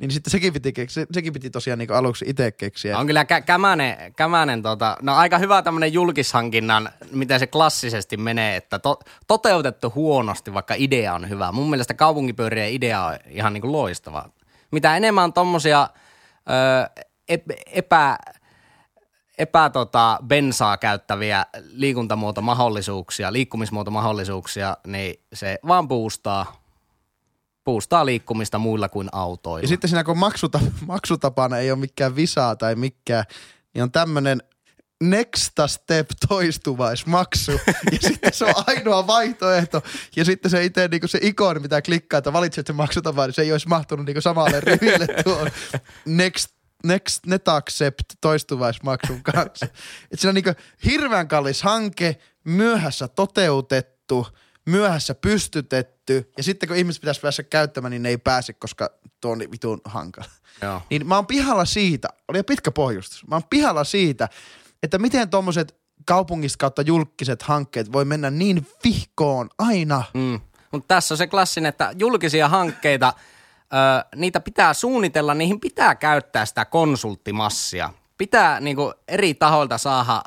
Niin sitten sekin piti, keksiä, sekin piti tosiaan niin aluksi itse keksiä. On kyllä kä- kämänen, kämänen tota, no aika hyvä tämmöinen julkishankinnan, miten se klassisesti menee, että to, toteutettu huonosti, vaikka idea on hyvä. Mun mielestä kaupunkipyörien idea on ihan niin kuin loistava. Mitä enemmän on tommosia ö, epä, epä tota, bensaa käyttäviä liikuntamuotomahdollisuuksia, liikkumismuotomahdollisuuksia, niin se vaan boostaa, boostaa liikkumista muilla kuin autoilla. Ja sitten siinä kun maksuta, maksutapana ei ole mikään visaa tai mikään, niin on tämmöinen next step toistuvaismaksu. Ja sitten se on ainoa vaihtoehto. Ja sitten se itse niin se ikoni, mitä klikkaa, että valitset sen maksutavan, niin se ei olisi mahtunut niin samalle riville tuon next next, net accept toistuvaismaksun kanssa. Et siinä on niin hirveän kallis hanke, myöhässä toteutettu, myöhässä pystytetty, ja sitten kun ihmiset pitäisi päästä käyttämään, niin ne ei pääse, koska tuo on vitun hankala. Joo. Niin mä oon pihalla siitä, oli jo pitkä pohjustus, mä oon pihalla siitä, että miten tuommoiset kaupungista kautta julkiset hankkeet voi mennä niin vihkoon aina. Mm. Mutta tässä on se klassinen, että julkisia hankkeita – ö, niitä pitää suunnitella, niihin pitää käyttää sitä konsulttimassia. Pitää niinku, eri tahoilta saada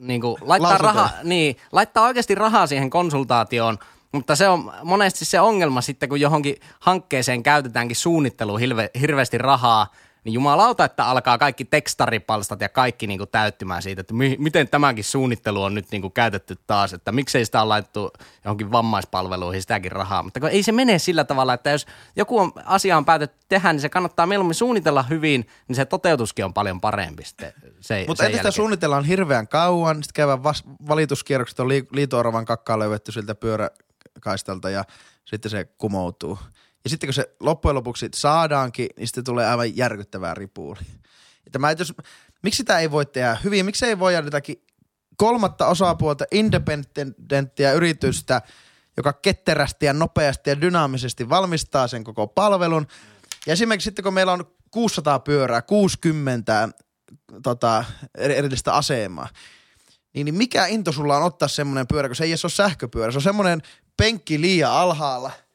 niinku, laittaa, raha, niin, laittaa oikeasti rahaa siihen konsultaatioon, mutta se on monesti se ongelma sitten, kun johonkin hankkeeseen käytetäänkin suunnitteluun hirve, hirveästi rahaa – niin jumalauta, että alkaa kaikki tekstaripalstat ja kaikki niin kuin täyttymään siitä, että mi- miten tämäkin suunnittelu on nyt niin kuin käytetty taas, että miksei sitä ole laittu johonkin vammaispalveluihin sitäkin rahaa, mutta kun ei se mene sillä tavalla, että jos joku on, asia on päätetty tehdä, niin se kannattaa mieluummin suunnitella hyvin, niin se toteutuskin on paljon parempi sitten se, Mutta entä sitä suunnitellaan hirveän kauan, sitten käyvän vas- valituskierrokset on li- liito-oravan kakkaa löydetty siltä pyöräkaistalta ja sitten se kumoutuu. Ja sitten kun se loppujen lopuksi saadaankin, niin sitten tulee aivan järkyttävää ripuuli. Että mä, jos, miksi sitä ei voi tehdä hyvin? Miksi ei voi jotakin kolmatta osapuolta, independenttiä yritystä, joka ketterästi ja nopeasti ja dynaamisesti valmistaa sen koko palvelun. Ja esimerkiksi sitten kun meillä on 600 pyörää, 60 tota, erillistä asemaa, niin, niin mikä into sulla on ottaa semmoinen pyörä, kun se ei edes ole sähköpyörä. Se on semmoinen penkki liian alhaalla –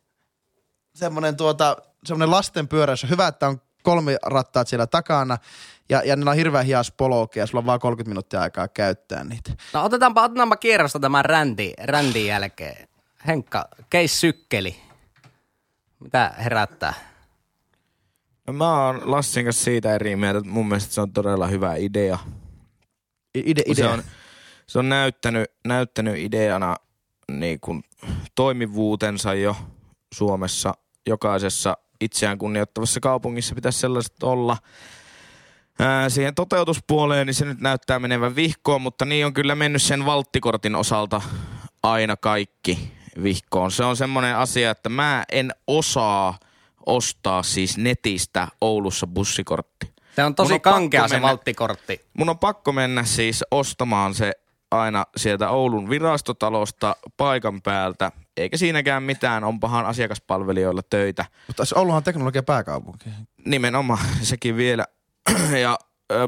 semmoinen tuota, semmoinen lasten pyörässä. Hyvä, että on kolme rattaat siellä takana ja, ja niillä on hirveän hias poloke ja sulla on vaan 30 minuuttia aikaa käyttää niitä. No otetaanpa, otetaanpa kierrosta tämän rändi, rändin jälkeen. Henkka, keis sykkeli. Mitä herättää? No mä oon Lassin kanssa siitä eri mieltä, että mun mielestä se on todella hyvä idea. Ide, idea. Se on, se on näyttänyt, näyttänyt ideana niin kuin toimivuutensa jo – Suomessa jokaisessa itseään kunnioittavassa kaupungissa pitäisi sellaiset olla. Ää, siihen toteutuspuoleen niin se nyt näyttää menevän vihkoon, mutta niin on kyllä mennyt sen valttikortin osalta aina kaikki vihkoon. Se on semmoinen asia, että mä en osaa ostaa siis netistä Oulussa bussikortti. Se on tosi on kankea se mennä, valttikortti. Mun on pakko mennä siis ostamaan se aina sieltä Oulun virastotalosta paikan päältä eikä siinäkään mitään, onpahan asiakaspalvelijoilla töitä. Mutta se Ouluhan teknologia pääkaupunki. Nimenomaan, sekin vielä. ja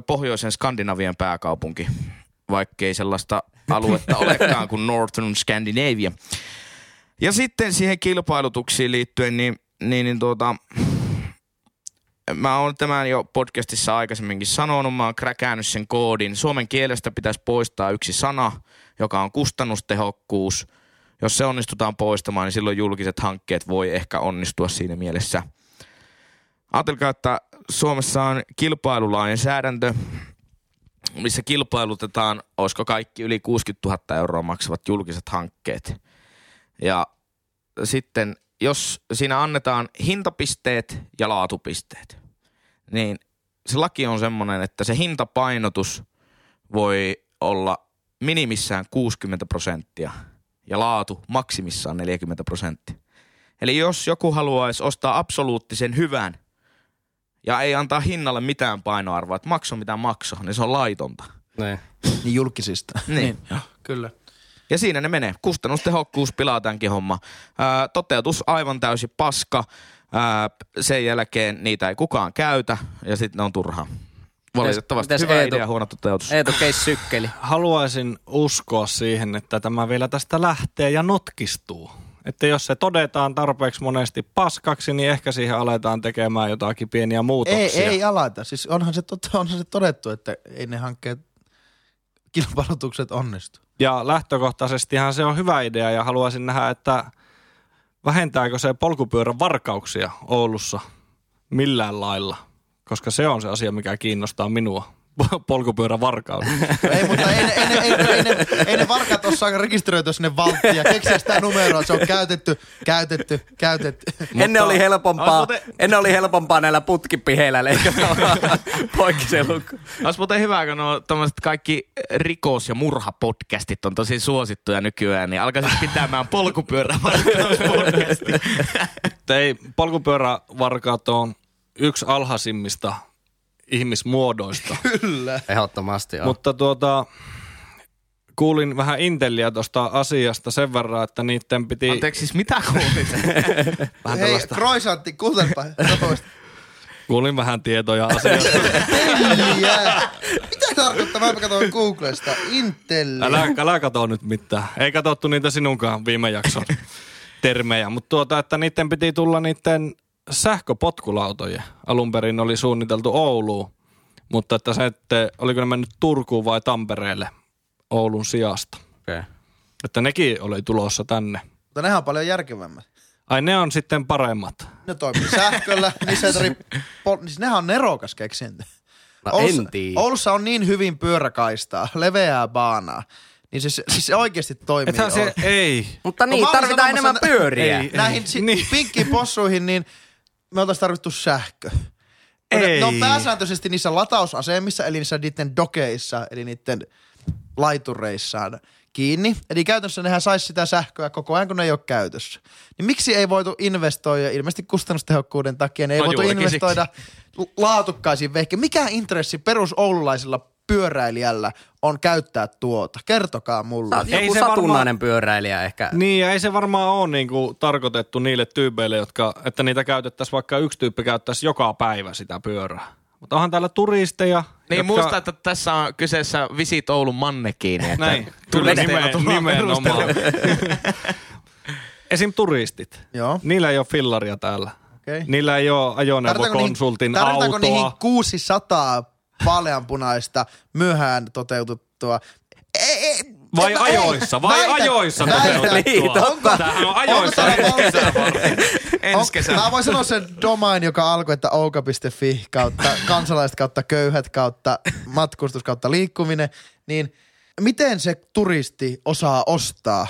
pohjoisen Skandinavian pääkaupunki, vaikkei sellaista aluetta olekaan kuin Northern Scandinavia. Ja sitten siihen kilpailutuksiin liittyen, niin, niin, niin tuota, mä oon tämän jo podcastissa aikaisemminkin sanonut, mä oon kräkäänyt sen koodin. Suomen kielestä pitäisi poistaa yksi sana, joka on kustannustehokkuus – jos se onnistutaan poistamaan, niin silloin julkiset hankkeet voi ehkä onnistua siinä mielessä. Ajatelkaa, että Suomessa on kilpailulainsäädäntö, missä kilpailutetaan, olisiko kaikki yli 60 000 euroa maksavat julkiset hankkeet. Ja sitten jos siinä annetaan hintapisteet ja laatupisteet, niin se laki on semmoinen, että se hintapainotus voi olla minimissään 60 prosenttia – ja laatu maksimissaan 40 prosenttia. Eli jos joku haluaisi ostaa absoluuttisen hyvän ja ei antaa hinnalle mitään painoarvoa, että makso mitä makso, niin se on laitonta. Ne. Niin julkisista. niin. niin. Joo, kyllä. Ja siinä ne menee. Kustannustehokkuus pilaa tämänkin homma. Ää, toteutus aivan täysi paska. Ää, sen jälkeen niitä ei kukaan käytä ja sitten ne on turhaa. Valitettavasti hyvä Eetu, idea, huono toteutus. Eetu Keis sykkeli. Haluaisin uskoa siihen, että tämä vielä tästä lähtee ja notkistuu. Että jos se todetaan tarpeeksi monesti paskaksi, niin ehkä siihen aletaan tekemään jotakin pieniä muutoksia. Ei, ei alata. Siis onhan se, totta, onhan se todettu, että ei ne hankkeet kilpailutukset onnistu. Ja lähtökohtaisestihan se on hyvä idea ja haluaisin nähdä, että vähentääkö se polkupyörän varkauksia Oulussa millään lailla, koska se on se asia, mikä kiinnostaa minua. Polkupyörän varkaus. Ei, mutta ei, ei, ei, ne- ei, ne, ei ne varkaat osaa rekisteröityä sinne valttiin ja keksiä sitä numeroa. Se on käytetty, käytetty, käytetty. Ennen oli helpompaa, muuten- ennen oli helpompaa näillä putkipiheillä leikata poikki se. Olisi muuten hyvä, kun tommoset kaikki rikos- ja murhapodcastit on tosi suosittuja nykyään, niin alkaisit pitämään polkupyörävarkauspodcasti. Ei, polkupyörävarkaat on yksi alhaisimmista ihmismuodoista. Kyllä. Ehdottomasti on. Mutta tuota, kuulin vähän Intelliä tuosta asiasta sen verran, että niiden piti... Anteeksi, siis mitä kuulit? Vähän Hei, tällaista- croissantti, kuuntelepa. nopeasti. Kuulin vähän tietoja asiasta. Mitä tarkoittaa? Mä katsoin Googlesta. Intelliä. Älä, älä kato nyt mitään. Ei katsottu niitä sinunkaan viime jakson termejä. Mutta tuota, että niiden piti tulla niiden sähköpotkulautojen. Alun perin oli suunniteltu Ouluun. Mutta että se, että oliko ne mennyt Turkuun vai Tampereelle Oulun sijasta. Okay. Että nekin oli tulossa tänne. Mutta nehän on paljon järkevämmät. Ai ne on sitten paremmat. Ne toimii sähköllä, niissä ei tarvitse... Pol- niin nehän on nerokas keksintö. No Oulussa, en tiedä. Oulussa on niin hyvin pyöräkaistaa, leveää baanaa. Niin se, siis se oikeasti toimii. Ethän se, ei. Mutta No niin, olin tarvitaan enemmän pyöriä. Ei. Näihin si- Niin. pinkkiin possuihin, niin me oltaisiin tarvittu sähkö. Ne, Ei. ne on pääsääntöisesti niissä latausasemissa, eli niissä niiden dokeissa, eli niiden laitureissaan kiinni. Eli käytännössä nehän saisi sitä sähköä koko ajan, kun ne ei ole käytössä. Niin miksi ei voitu investoida, ilmeisesti kustannustehokkuuden takia, niin ei No voitu investoida laatukkaisiin vehke. Mikä intressi perusoululaisilla pyöräilijällä on käyttää tuota? Kertokaa mulle. Sä Ei joku se satunnainen varmaan- pyöräilijä ehkä. Niin, ja ei se varmaan ole niinku tarkoitettu niille tyypeille, jotka, että niitä käytettäisiin, vaikka yksi tyyppi käyttäisi joka päivä sitä pyörää. Mutta onhan täällä turisteja. Niin jotka- muista, että tässä on kyseessä Visit Oulun mannekiini. Että Näin, turisteja nimen, tullaan nimenomaan. Esim. turistit. Joo. Niillä ei ole fillaria täällä. Okei. Niillä ei ole ajoneuvokonsultin tarvitaanko autoa. niihin 600 vaaleanpunaista myöhään toteutettua? Ei, ei, Vai ei, ajoissa? Vai väitän- ajoissa toteutettua? Niin, totta. Tämähän on Onko ajoissa täällä ensi kesää varten. Ensi kesänä. Mä voin sanoa sen domain, joka alkoi, että ouka.fi kautta kansalaiset kautta köyhät kautta matkustus kautta liikkuminen, niin miten se turisti osaa ostaa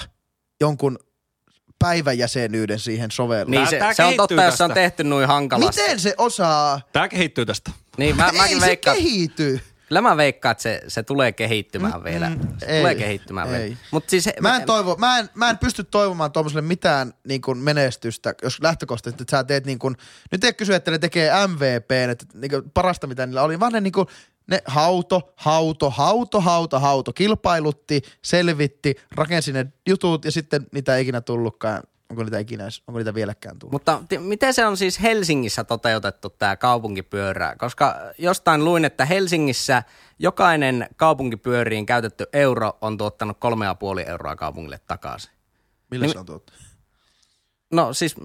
jonkun päiväjäsenyyden siihen sovellukseen? Niin se, tää se on totta, jos se on tästä. tehty noin hankalasti. Miten se osaa? Tämä kehittyy tästä. Niin mä, mäkin ei se veikkaan, kehity. kyllä mä veikkaan, että se, se tulee kehittymään vielä. Se ei, tulee kehittymään ei. vielä. Mut siis, Mä en, toivo, mä, en, mä en pysty toivomaan tuommoiselle mitään niin kuin menestystä, jos lähtökohtaisesti, että sä teet niin kuin, nyt ei kysy, että ne tekee MVP, että niin kuin parasta mitä niillä oli, vaan ne niin kuin, ne hauto, hauto, hauto, hauto, hauto, kilpailutti, selvitti, rakensi ne jutut ja sitten niitä ei ikinä tullutkaan. Onko niitä ikinä, onko niitä vieläkään tullut? Mutta ti- miten se on siis Helsingissä toteutettu tämä kaupunkipyörä? Koska jostain luin, että Helsingissä jokainen kaupunkipyöriin käytetty euro on tuottanut 3,5 euroa kaupungille takaisin. Millä Niin- se on tuotu? No siis,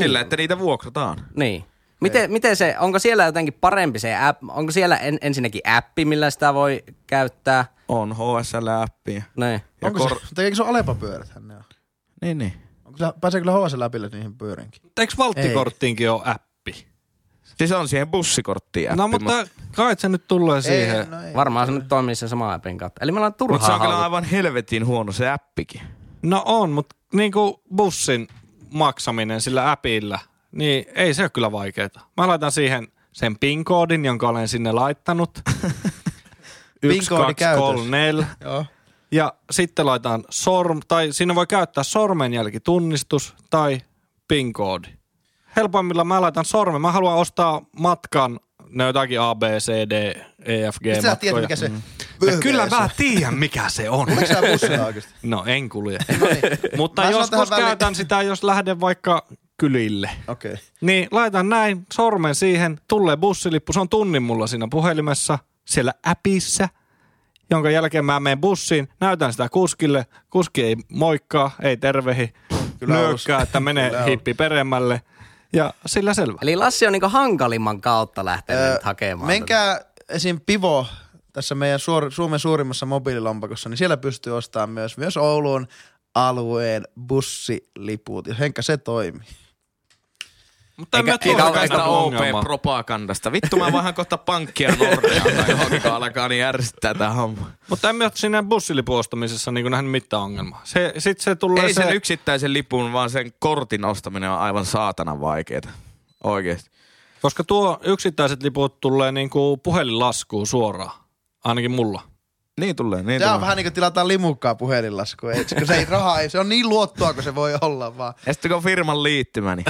Sillä, että niitä vuokrataan. niin. Miten, miten se, onko siellä jotenkin parempi se app, onko siellä en, ensinnäkin appi, millä sitä voi käyttää? On HSL-appia. Niin. Ja Onko kor- se, tekeekö se Alepa-pyörät ne on? Niin, niin. Onko se, pääsee kyllä HSL läpille niihin pyöriinkin? Eikö valttikorttiinkin ole appi? Siis on siihen bussikorttiin appi. No mutta kai se nyt tulee siihen. Ei, no ei. Varmaan se nyt toimii sen saman appin kautta. Eli me ollaan Mutta se turhaa on kyllä aivan helvetin huono se appikin. No on, mutta niinku bussin maksaminen sillä appilla, niin ei se ole kyllä vaikeeta. Mä laitan siihen sen PIN-koodin, jonka olen sinne laittanut. Yksi, PIN-koodi kaksi, kolme, neljä. Joo. Ja sitten laitan sorm, tai siinä voi käyttää sormenjälkitunnistus tai PIN-koodi. Helpoimmilla mä laitan sormen. Mä haluan ostaa matkan, ne jotakin A, B, C, D, E, F, G Mistä sä tiedät, matkoja. mikä se Ja vyöhyke kyllä mä tiedän, mikä se on. Oliko sä bussilla oikeasti? No en kulje. No niin. Mutta Mä joskus tähän väliin- käytän sitä, jos lähden vaikka kylille. Okei. Okay. Niin laitan näin sormen siihen, tulee bussilippu, se on tunnin mulla siinä puhelimessa, siellä appissa, jonka jälkeen mä menen bussiin, näytän sitä kuskille, kuski ei moikkaa, ei tervehi, Kyllä nyökkää, että menee Kyllä hippi peremmälle. Ja sillä selvä. Eli Lassi on niinku hankalimman kautta lähtenyt Öö, hakemaan. Menkää esim. Pivo tässä meidän suor- Suomen suurimmassa mobiililompakossa, niin siellä pystyy ostamaan myös, myös Oulun alueen bussiliput. Ja Henkka, se toimii. Mutta Eikä- mä eikä- ongelma. OP-propagandasta. Vittu mä vähän kohta pankkia Nordeaan tai johonkin, alkaa niin ärsyttää tää homma. Mutta en mä siinä bussilipun ostamisessa niin nähnyt mitään ongelmaa. Se, sit se tulee Ei se... sen yksittäisen lipun, vaan sen kortin ostaminen on aivan saatanan vaikeeta. Oikeesti. Koska tuo yksittäiset liput tulee niinku puhelinlaskuun suoraan. Ainakin mulla. Niin tulee, niin Tämä on tulee. vähän niin kuin tilataan limukkaa puhelinlasku. Ei, kun se ei rahaa, ei, se on niin luottoa kuin se voi olla vaan. Ja sitten kun firman liittymä, niin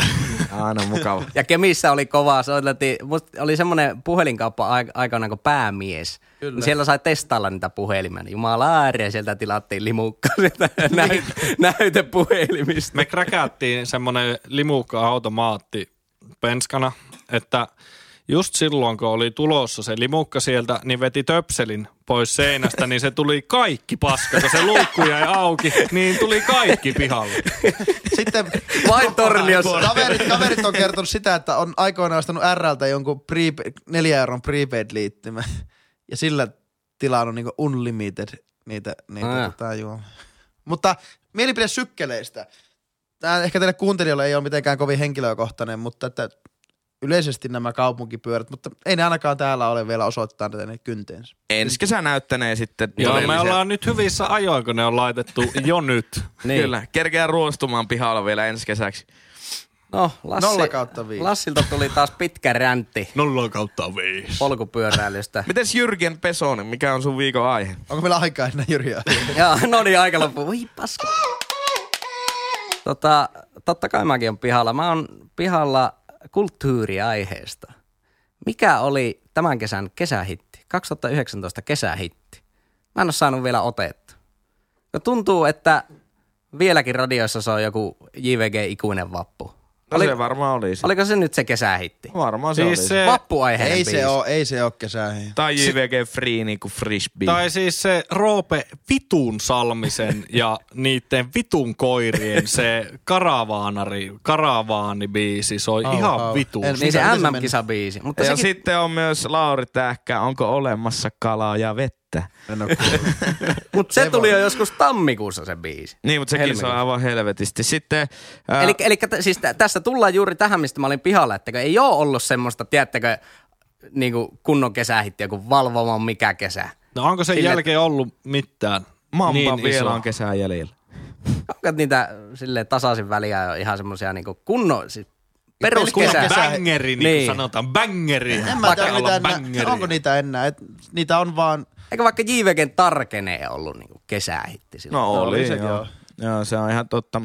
aina mukava. Ja Kemissä oli kovaa, soiteltiin, musta oli semmoinen puhelinkauppa ai- aikana kuin päämies. Kyllä. Niin siellä sai testailla niitä puhelimia. Niin Jumala ääriä, sieltä tilattiin limukka sieltä näyt, näytepuhelimista. Me kräkättiin semmonen limukka-automaatti penskana, että just silloin, kun oli tulossa se limukka sieltä, niin veti töpselin pois seinästä, niin se tuli kaikki paska, kun se luukku jäi auki, niin tuli kaikki pihalle. Sitten Vain torniossa. kaverit, kaverit on kertonut sitä, että on aikoinaan ostanut RLtä jonkun prepaid, neljä euron prepaid-liittymä. Ja sillä tilannut niinku unlimited niitä, niitä Ah. tota, juo. Mutta mielipide sykkeleistä. Tämä ehkä teille kuuntelijoille ei ole mitenkään kovin henkilökohtainen, mutta että yleisesti nämä kaupunkipyörät, mutta ei ne ainakaan täällä ole vielä osoittaa ne kynteensä. Ensi kesä näyttänee sitten Joo, me todellisen- ollaan nyt hyvissä ajoin, kun ne on laitettu jo nyt. Niin. Kyllä, kerkeää ruostumaan pihalla vielä ensi kesäksi. No, Lassi, Nolla kautta viisi. Lassilta tuli taas pitkä räntti Nolla kautta viisi. polkupyöräilystä. Mites Jyrgen Pesonen, mikä on sun viikon aihe? Onko meillä aikaa enää Jyrjää? Joo, no niin, aika loppu. Voi paska. Tota, totta kai mäkin on pihalla. Mä oon pihalla kulttuuriaiheesta. Mikä oli tämän kesän kesähitti? 2019 kesähitti. Mä en ole saanut vielä otetta. No tuntuu, että vieläkin radioissa se on joku JVG-ikuinen vappu. No Oli- se varmaan oli se. Oliko se nyt se kesähitti? Varmaan se Siis oli se- Vappuaiheinen ei biisi. se oo, ei se oo kesää. Tai JVG Free niinku Frisbee. Tai siis se Roope Vitun Salmisen ja niiden vitun koirien se karavaanari, karavaanibiisi soi Au, ihan au. vitun. En- Niin se MM-kisabiisi. Mutta ja sekin, sitten on myös Lauri Tähkä, onko olemassa kalaa ja vettä? En oo kuullut. mut se, se tuli voi. jo joskus tammikuussa se biisi. Niin, mutta sekin Helmikuussa. aivan helvetisti. Sitten, ää, Eli, eli t- siis tä- tässä tullaan juuri tähän, mistä mä olin pihalla, että ei ole ollut semmoista, tiedättekö, niin kuin kunnon kesähittiä kuin valvomaan mikä kesä. No onko sen Sille- jälkeen ollut mitään? Mamba niin vielä on kesää jäljellä. Onko niitä sille tasaisin väliä jo ihan semmoisia niin kunnon, siis Pelkkä peruskesä. kesä- Bangeri, niin, Niin. sanotaan. Bangeri. En mä Vaikka tiedä, enää, onko niitä enää. Et, niitä on vaan, Eikö vaikka JVGn Tarkenee ollut niin kesähitti silloin? No oli oli, sekin, joo. joo. Joo, se on ihan totta.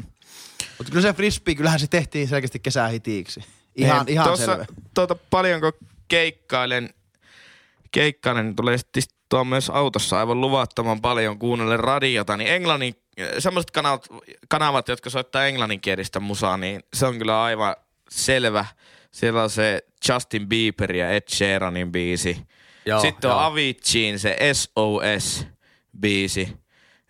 mutta kyllä se frisbee, kyllähän se tehtiin selkeästi kesähitiksi. Ihan, Niin, ihan tuossa, selvä. Tuota, paljonko keikkailen, keikkailen, niin tulee sitten myös autossa aivan luvattoman paljon kuunnellen radiota, niin englannin, semmoiset kanavat, kanavat, jotka soittaa englanninkielistä musaa, niin se on kyllä aivan selvä. Siellä on se Justin Bieber ja Ed Sheeranin biisi. Joo, sitten on joo. Aviciin se SOS-biisi.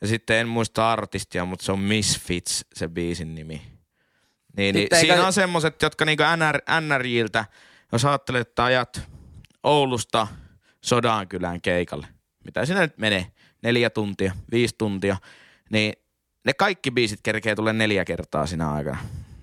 Ja sitten en muista artistia, mutta se on Misfits se biisin nimi. Niin, niin siinä eikä- on semmoset, jotka niinku NR, NRJiltä, jos ajattelet, että ajat Oulusta Sodankylään keikalle, mitä sinne nyt menee, neljä tuntia, viisi tuntia, niin ne kaikki biisit kerkee tulee neljä kertaa siinä aikana.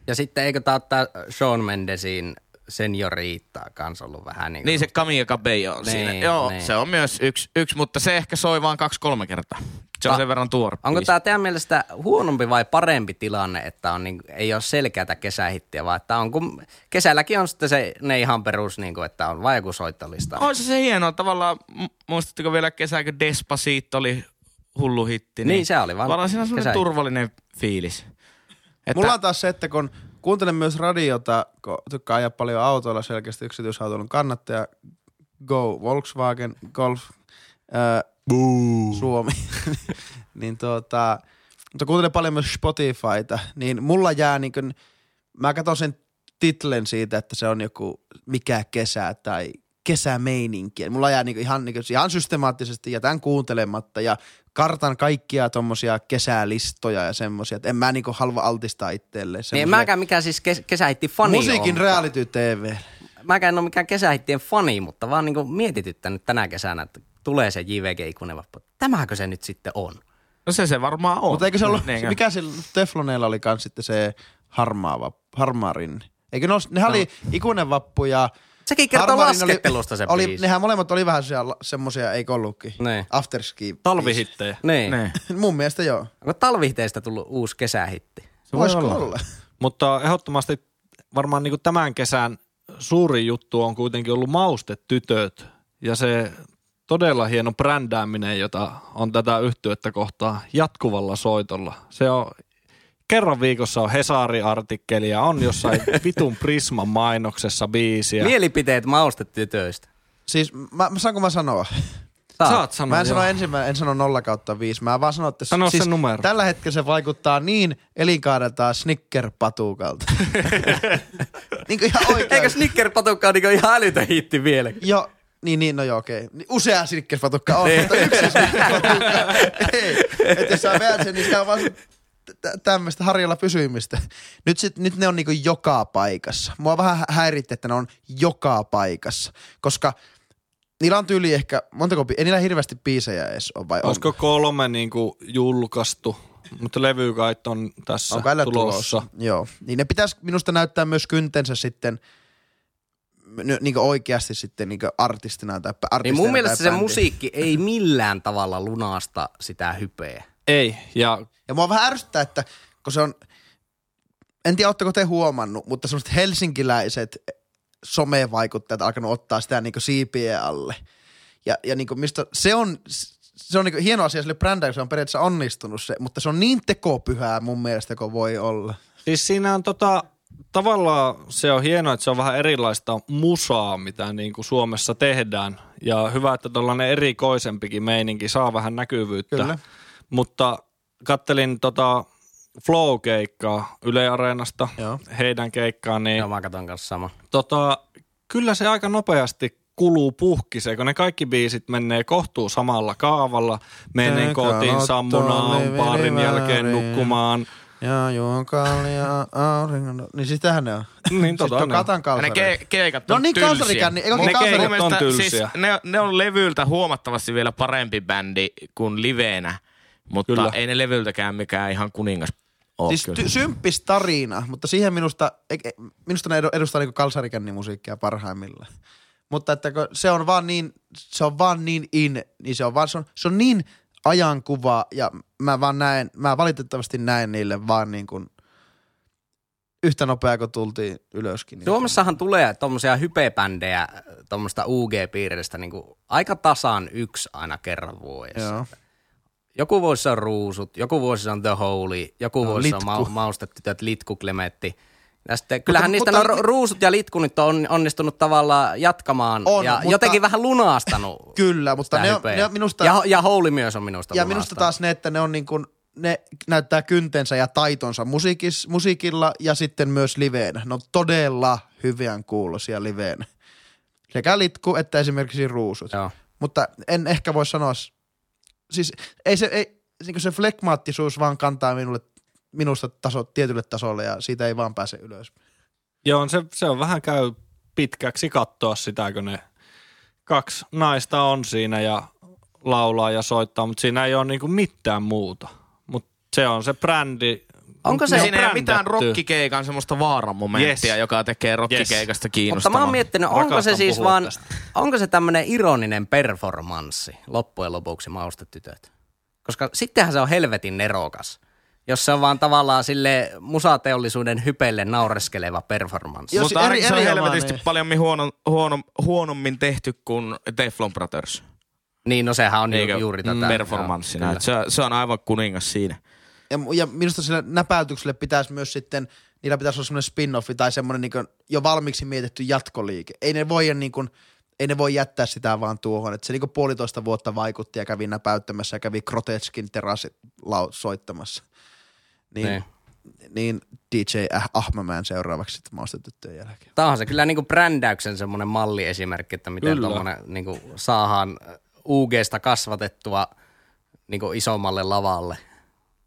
Ja sitten eikö tää ole Sean Mendesin senioriittaa kans ollut vähän niin kuin... Niin se Camilla Cabello on Niin, siinä. Joo, niin. se on myös yksi, yksi, mutta se ehkä soi vaan kaksi-kolme kertaa. Se on Ta- sen verran tuore Onko tämä teidän mielestä huonompi vai parempi tilanne, että on niin, ei ole selkeätä kesähittiä, vaan että on, kun kesälläkin on sitten se, ne ihan perus, niin kuin, että on vain joku soittolista. On se se hienoa. Tavallaan, mu- muistatteko vielä kesä, kun Despacito oli hullu hitti? Niin, se oli vaan Tavallaan siinä on turvallinen fiilis. Että, Mulla on taas se, että kun kuuntelen myös radiota, kun tykkää ajaa paljon autoilla selkeästi yksityisautoilun kannattaja, Go Volkswagen Golf ää, Suomi, niin tuota, mutta kuuntelen paljon myös Spotifyta, niin mulla jää niin kuin, mä katson sen titlen siitä, että se on joku mikä kesä tai kesämeininkiä. Mulla jää niinku ihan, niinku, ihan systemaattisesti jätän kuuntelematta ja kartan kaikkia tommosia kesälistoja ja semmosia, että en mä niinku halua altistaa itselleen. Niin en mäkään mikään siis kes- kesähitti fani Musiikin ole, reality TV. Mäkään en ole mikään kesähittien fani, mutta vaan niinku mietityttänyt tänä kesänä, että tulee se JVG ikuinen vappu. Tämäkö se nyt sitten on? No se se varmaan on. Mutta eikö se ollut, Niinkö? mikä sillä Tefloneilla oli kans sitten se harmaa, vappu, harmaa rinne? Eikö ne, ne oli ikuinen vappu ja Sekin kertoo Harmarin oli- laskettelusta se oli, biisi. Nehän molemmat oli vähän semmosia- semmosia, eikö ollutkin? Niin. Afterski. Talvihittejä. Niin. Niin. Mun mielestä joo. Onko talvihteistä tullut uusi kesähitti? voi Voisiko olla. olla? Mutta ehdottomasti varmaan niin tämän kesän suuri juttu on kuitenkin ollut maustetytöt ja se todella hieno brändääminen, jota on tätä yhtyettä kohtaa jatkuvalla soitolla. Se on kerran viikossa on Hesari-artikkelia, on jossain vitun Prisman mainoksessa biisiä. Mielipiteet maustetytöistä. Siis mä, mä saanko mä sanoa? Saat sanoa. Mä en sano joo. ensimmäinen, en sano 0 kautta 5. Mä vaan sanon, että Sano siis numero. tällä hetkellä se vaikuttaa niin elinkaareltaan snicker-patukalta. niin kuin ihan oikein. Eikö Snicker-patukka ole niinku ihan älytön hitti vielä? Jo, niin, niin, no joo, okei. Niin Usea snickers-patukka on, Niin. mutta yksi snickers-patukka ei. Että jos sä veät sen, niin se on vaan tämmöistä harjalla pysymistä. Nyt, sit, nyt ne on niinku joka paikassa. Mua vähän häiritti, että ne on joka paikassa, koska niillä on tyyli ehkä, montako, ei niillä hirveästi biisejä edes ole, vai Olisiko kolme niin kuin julkaistu, mutta levykait on tässä on kai tulossa. tulossa. Joo, niin ne pitäisi minusta näyttää myös kyntensä sitten niin oikeasti sitten niin artistina tai Niin artistina mun tai mielestä se bändinä. musiikki ei millään tavalla lunasta sitä hypeä. Ei, ja Ja mua vähän ärsyttää, että kun se on, en tiedä ootteko te huomannut, mutta semmoiset helsinkiläiset somevaikuttajat alkanut ottaa sitä niin siipien alle. Ja, ja niin mistä se on, se on niin hieno asia sille brändäille, se on periaatteessa onnistunut se, mutta se on niin tekopyhää mun mielestä, kun voi olla. Siis siinä on tota, tavallaan se on hienoa, että se on vähän erilaista musaa, mitä niin kuin Suomessa tehdään. Ja hyvä, että tällainen erikoisempikin meininki saa vähän näkyvyyttä. Kyllä. Mutta kattelin tota Flow-keikkaa Yle Areenasta, Joo. heidän keikkaa, niin Joo, mä katon kanssa sama. tota, kyllä se aika nopeasti kuluu puhkiseen, kun ne kaikki biisit menee kohtuu samalla kaavalla. Menen kotiin sammunaan, parin jälkeen nukkumaan. Ja juon kallia auringon... Niin siis tähän ne on. Niin Siis tota on ne. katan kalsari. ne ke- keikat No on niin, tylsiä. kalsarikänni. Eikö Mun ne mielestä on tylsiä. Siis ne, ne on levyltä huomattavasti vielä parempi bändi kuin liveenä, mutta Kyllä. ei ne levyltäkään mikään ihan kuningas ole Siis ty- symppis tarina, mutta siihen minusta, e- minusta ne edu- edustaa niinku kalsarikännimusiikkia parhaimmillaan. Mutta että kun se on vaan niin, se on vaan niin in, niin se on vaan, se on, se on niin ajankuva ja mä vaan näen, mä valitettavasti näen niille vaan niin kuin yhtä nopea kuin tultiin ylöskin. Niin Suomessahan tulee tommosia hypebändejä tuommoista UG-piiristä niin aika tasan yksi aina kerran vuodessa. Joo. Joku vuosi on Ruusut, joku vuosi on The Holy, joku No, vuosi se on Litku. ma- Maustetytöt, Litku Klemetti. Ja sitten, kyllähän Mutta- niistä mutta- no, Ruusut ja Litku nyt on onnistunut tavallaan jatkamaan On, ja mutta- jotenkin vähän lunastanut Kyllä, mutta ne on, ne on minusta... Ja, ja Holy myös on minusta Ja lunastanut. minusta taas ne, että ne on niin kuin, ne näyttää kyntensä ja taitonsa musiikis, musiikilla ja sitten myös liveenä. Ne on todella hyvän kuulosia liveenä. Sekä litku että esimerkiksi ruusut. Joo. Mutta en ehkä voi sanoa, siis ei se, ei, niin se flekmaattisuus vaan kantaa minulle, minusta taso, tietylle tasolle ja siitä ei vaan pääse ylös. Joo, se, se on vähän käy pitkäksi katsoa sitä, kun ne kaksi naista on siinä ja laulaa ja soittaa, mutta siinä ei ole niinku mitään muuta. Mutta se on se brändi. Onko se- Ne on Siinä ei ole mitään rokkikeikan semmoista vaaran momenttia, Yes. joka tekee rokkikeikasta Mutta kiinnostavaa. mä oon miettinyt, onko Rakastan se siis vaan, tästä. onko se tämmöinen ironinen performanssi loppujen lopuksi maustetytöt? Koska sittenhän se on helvetin nerokas, jos se on vaan tavallaan sille musateollisuuden hypelle naureskeleva performanssi. Jos Mutta eri- se on helvetisti paljon huono, huono, huonommin tehty kuin Teflon Brothers. Niin, no sehän on Eikö? ju, juuri tätä. Performanssina. Joo, Et se, se on aivan kuningas siinä. Ja, ja minusta sille näpäytykselle pitäisi myös sitten, niillä pitäisi olla semmoinen spin-offi tai semmoinen niin jo valmiiksi mietitty jatkoliike. Ei ne voi niin kuin, ei ne voi jättää sitä vaan tuohon. Että se niin puolitoista vuotta vaikutti ja kävi näpäyttämässä ja kävi Groteskin terassit lau- soittamassa. Niin, Niin. niin DJ Ahmaman seuraavaksi sitten maustetyttöjen jälkeen. Tämä on se kyllä niinku brändäyksen semmoinen malliesimerkki, että miten Kyllä. tuommoinen niinku saadaan UGsta kasvatettua niinku isommalle lavalle.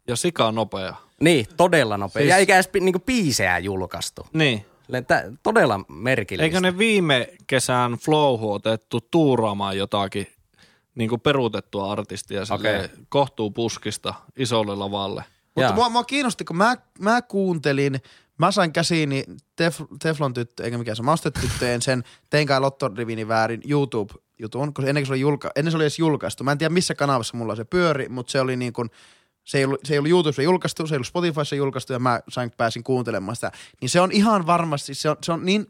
Ja sika nopea. Niin, todella nopea. Siis- Ja eikä edes niinku biisejä julkaistu. Niin. Silleen, tää- Todella merkillistä. Eikö ne viime kesän flowhu otettu tuuraamaan jotakin niin kuin peruutettua artistia okay. kohtuu puskista isolle lavalle? Mutta mua, mua kiinnosti, kun mä, mä kuuntelin, mä sain käsiini tef, Teflon tyttö, eikä mikään se maustetyttöjen sen Tein kai Lottorivini väärin YouTube-jutun, koska ennen kuin se oli, julka, ennen se oli edes julkaistu. Mä en tiedä missä kanavassa mulla se pyöri, mutta se oli niin kuin, se ei, ollut, se ei ollut YouTubessa julkaistu, se ei ollut Spotifyssa julkaistu ja mä sain, pääsin kuuntelemaan sitä. Niin se on ihan varmasti, se on, se on niin,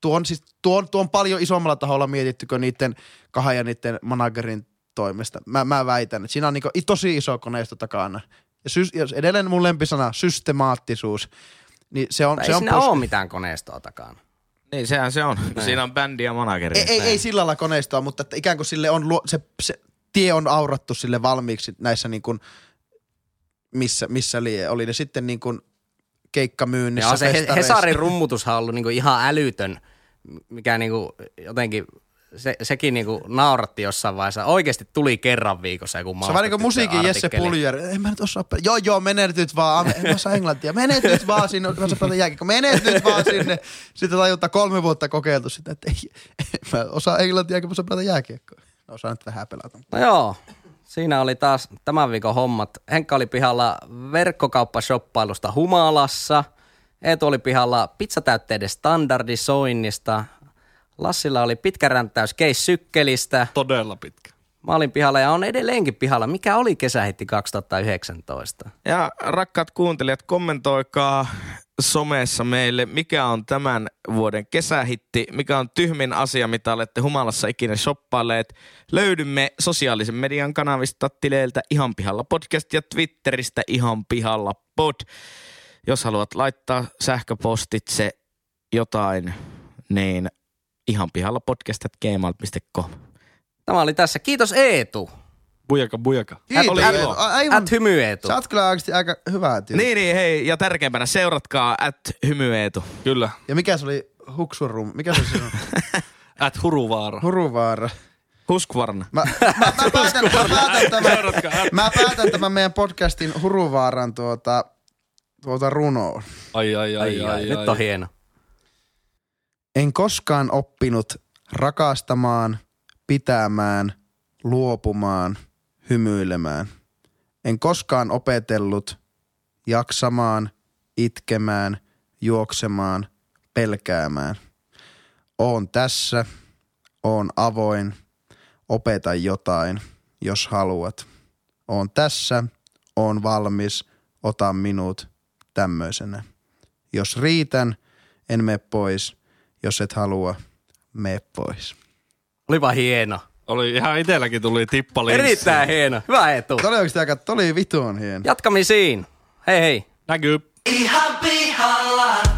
tuon, siis, tuon, tuon paljon isommalla taholla mietitty kuin niiden kahden ja niiden managerin toimesta. Mä, mä väitän, että siinä on niinku tosi iso koneisto takana. Ja, sys, ja edelleen mun lempisana, systemaattisuus. Niin se on, ei se on siinä pos- ole mitään koneistoa takana. Niin, sehän se on. Siinä on bändi ja manageri. ei, ei, ei sillä lailla koneistoa, mutta että ikään kuin sille on, luo, se, se tie on aurattu sille valmiiksi näissä niin kuin, missä, missä lie. Oli ne sitten niin kuin keikkamyynnissä, Ja se. Hesarin rummutushan on ollut niinku ihan älytön, mikä niinku jotenkin, se, sekin niinku nauratti jossain vaiheessa. Oikeasti tuli kerran viikossa joku Se on niin kuin musiikin Jesse Puljär. En mä nyt osaa. Joo, joo, menet nyt vaan. En mä osaa englantia. Menet nyt vaan sinne. Mä osaa pelata jääkiekko. Menet nyt vaan sinne. Sitten tajuttaa kolme vuotta kokeiltu sitä, että ei, en mä osaa englantia, enkä mä osaa pelata jääkiekkoa. No, osaan nyt vähän pelata. No joo, siinä oli taas tämän viikon hommat. Henkka oli pihalla verkkokauppashoppailusta Humalassa. Eetu oli pihalla pizzatäytteiden standardisoinnista. Lassilla oli pitkä ränttäys Case Sykkelistä. Todella pitkä. Mä olin pihalla ja on edelleenkin pihalla. Mikä oli kesähitti 2019? Ja rakkaat kuuntelijat, kommentoikaa somessa meille, mikä on tämän vuoden kesähitti, mikä on tyhmin asia, mitä olette humalassa ikinä shoppailleet. Löydymme sosiaalisen median kanavista, tileiltä Ihan Pihalla podcast ja Twitteristä Ihan Pihalla pod. Jos haluat laittaa sähköpostitse jotain, niin ihan pihalla podcast.gmail.com. Tämä oli tässä. Kiitos Eetu. Bujaka, bujaka. Kiitos. Oli Eetu. ilo. A- Aivan. At hymy Eetu. Sä oot kyllä aika hyvää työtä. Niin, niin, hei, ja tärkeimpänä seuratkaa at hymyeetu. Kyllä. Ja mikä se oli Huksurum? Mikä se oli sinun? At Huruvaara. Huruvaara. Huskvarna. Mä, mä, mä, päätän, mä, päätän tämän, mä päätän tämän meidän podcastin Huruvaaran tuota, tuota runoon. Ai, ai, ai, Ai, ai, ai, nyt ai. on hieno. En koskaan oppinut rakastamaan, pitämään, luopumaan, hymyilemään. En koskaan opetellut jaksamaan, itkemään, juoksemaan, pelkäämään. Oon tässä, oon avoin, opeta jotain, jos haluat. Oon tässä, oon valmis, ota minut tämmöisenä. Jos riitän, en mene pois. Jos et halua, mene pois. Olipa hieno. Oli ihan itelläkin tuli tippa. Erittäin hieno. Hyvä Eetu. Tämä oli oikeasti aika, tämä oli vitun hieno. Jatkamisiin. Hei hei. Näkyy. Ihan pihalla.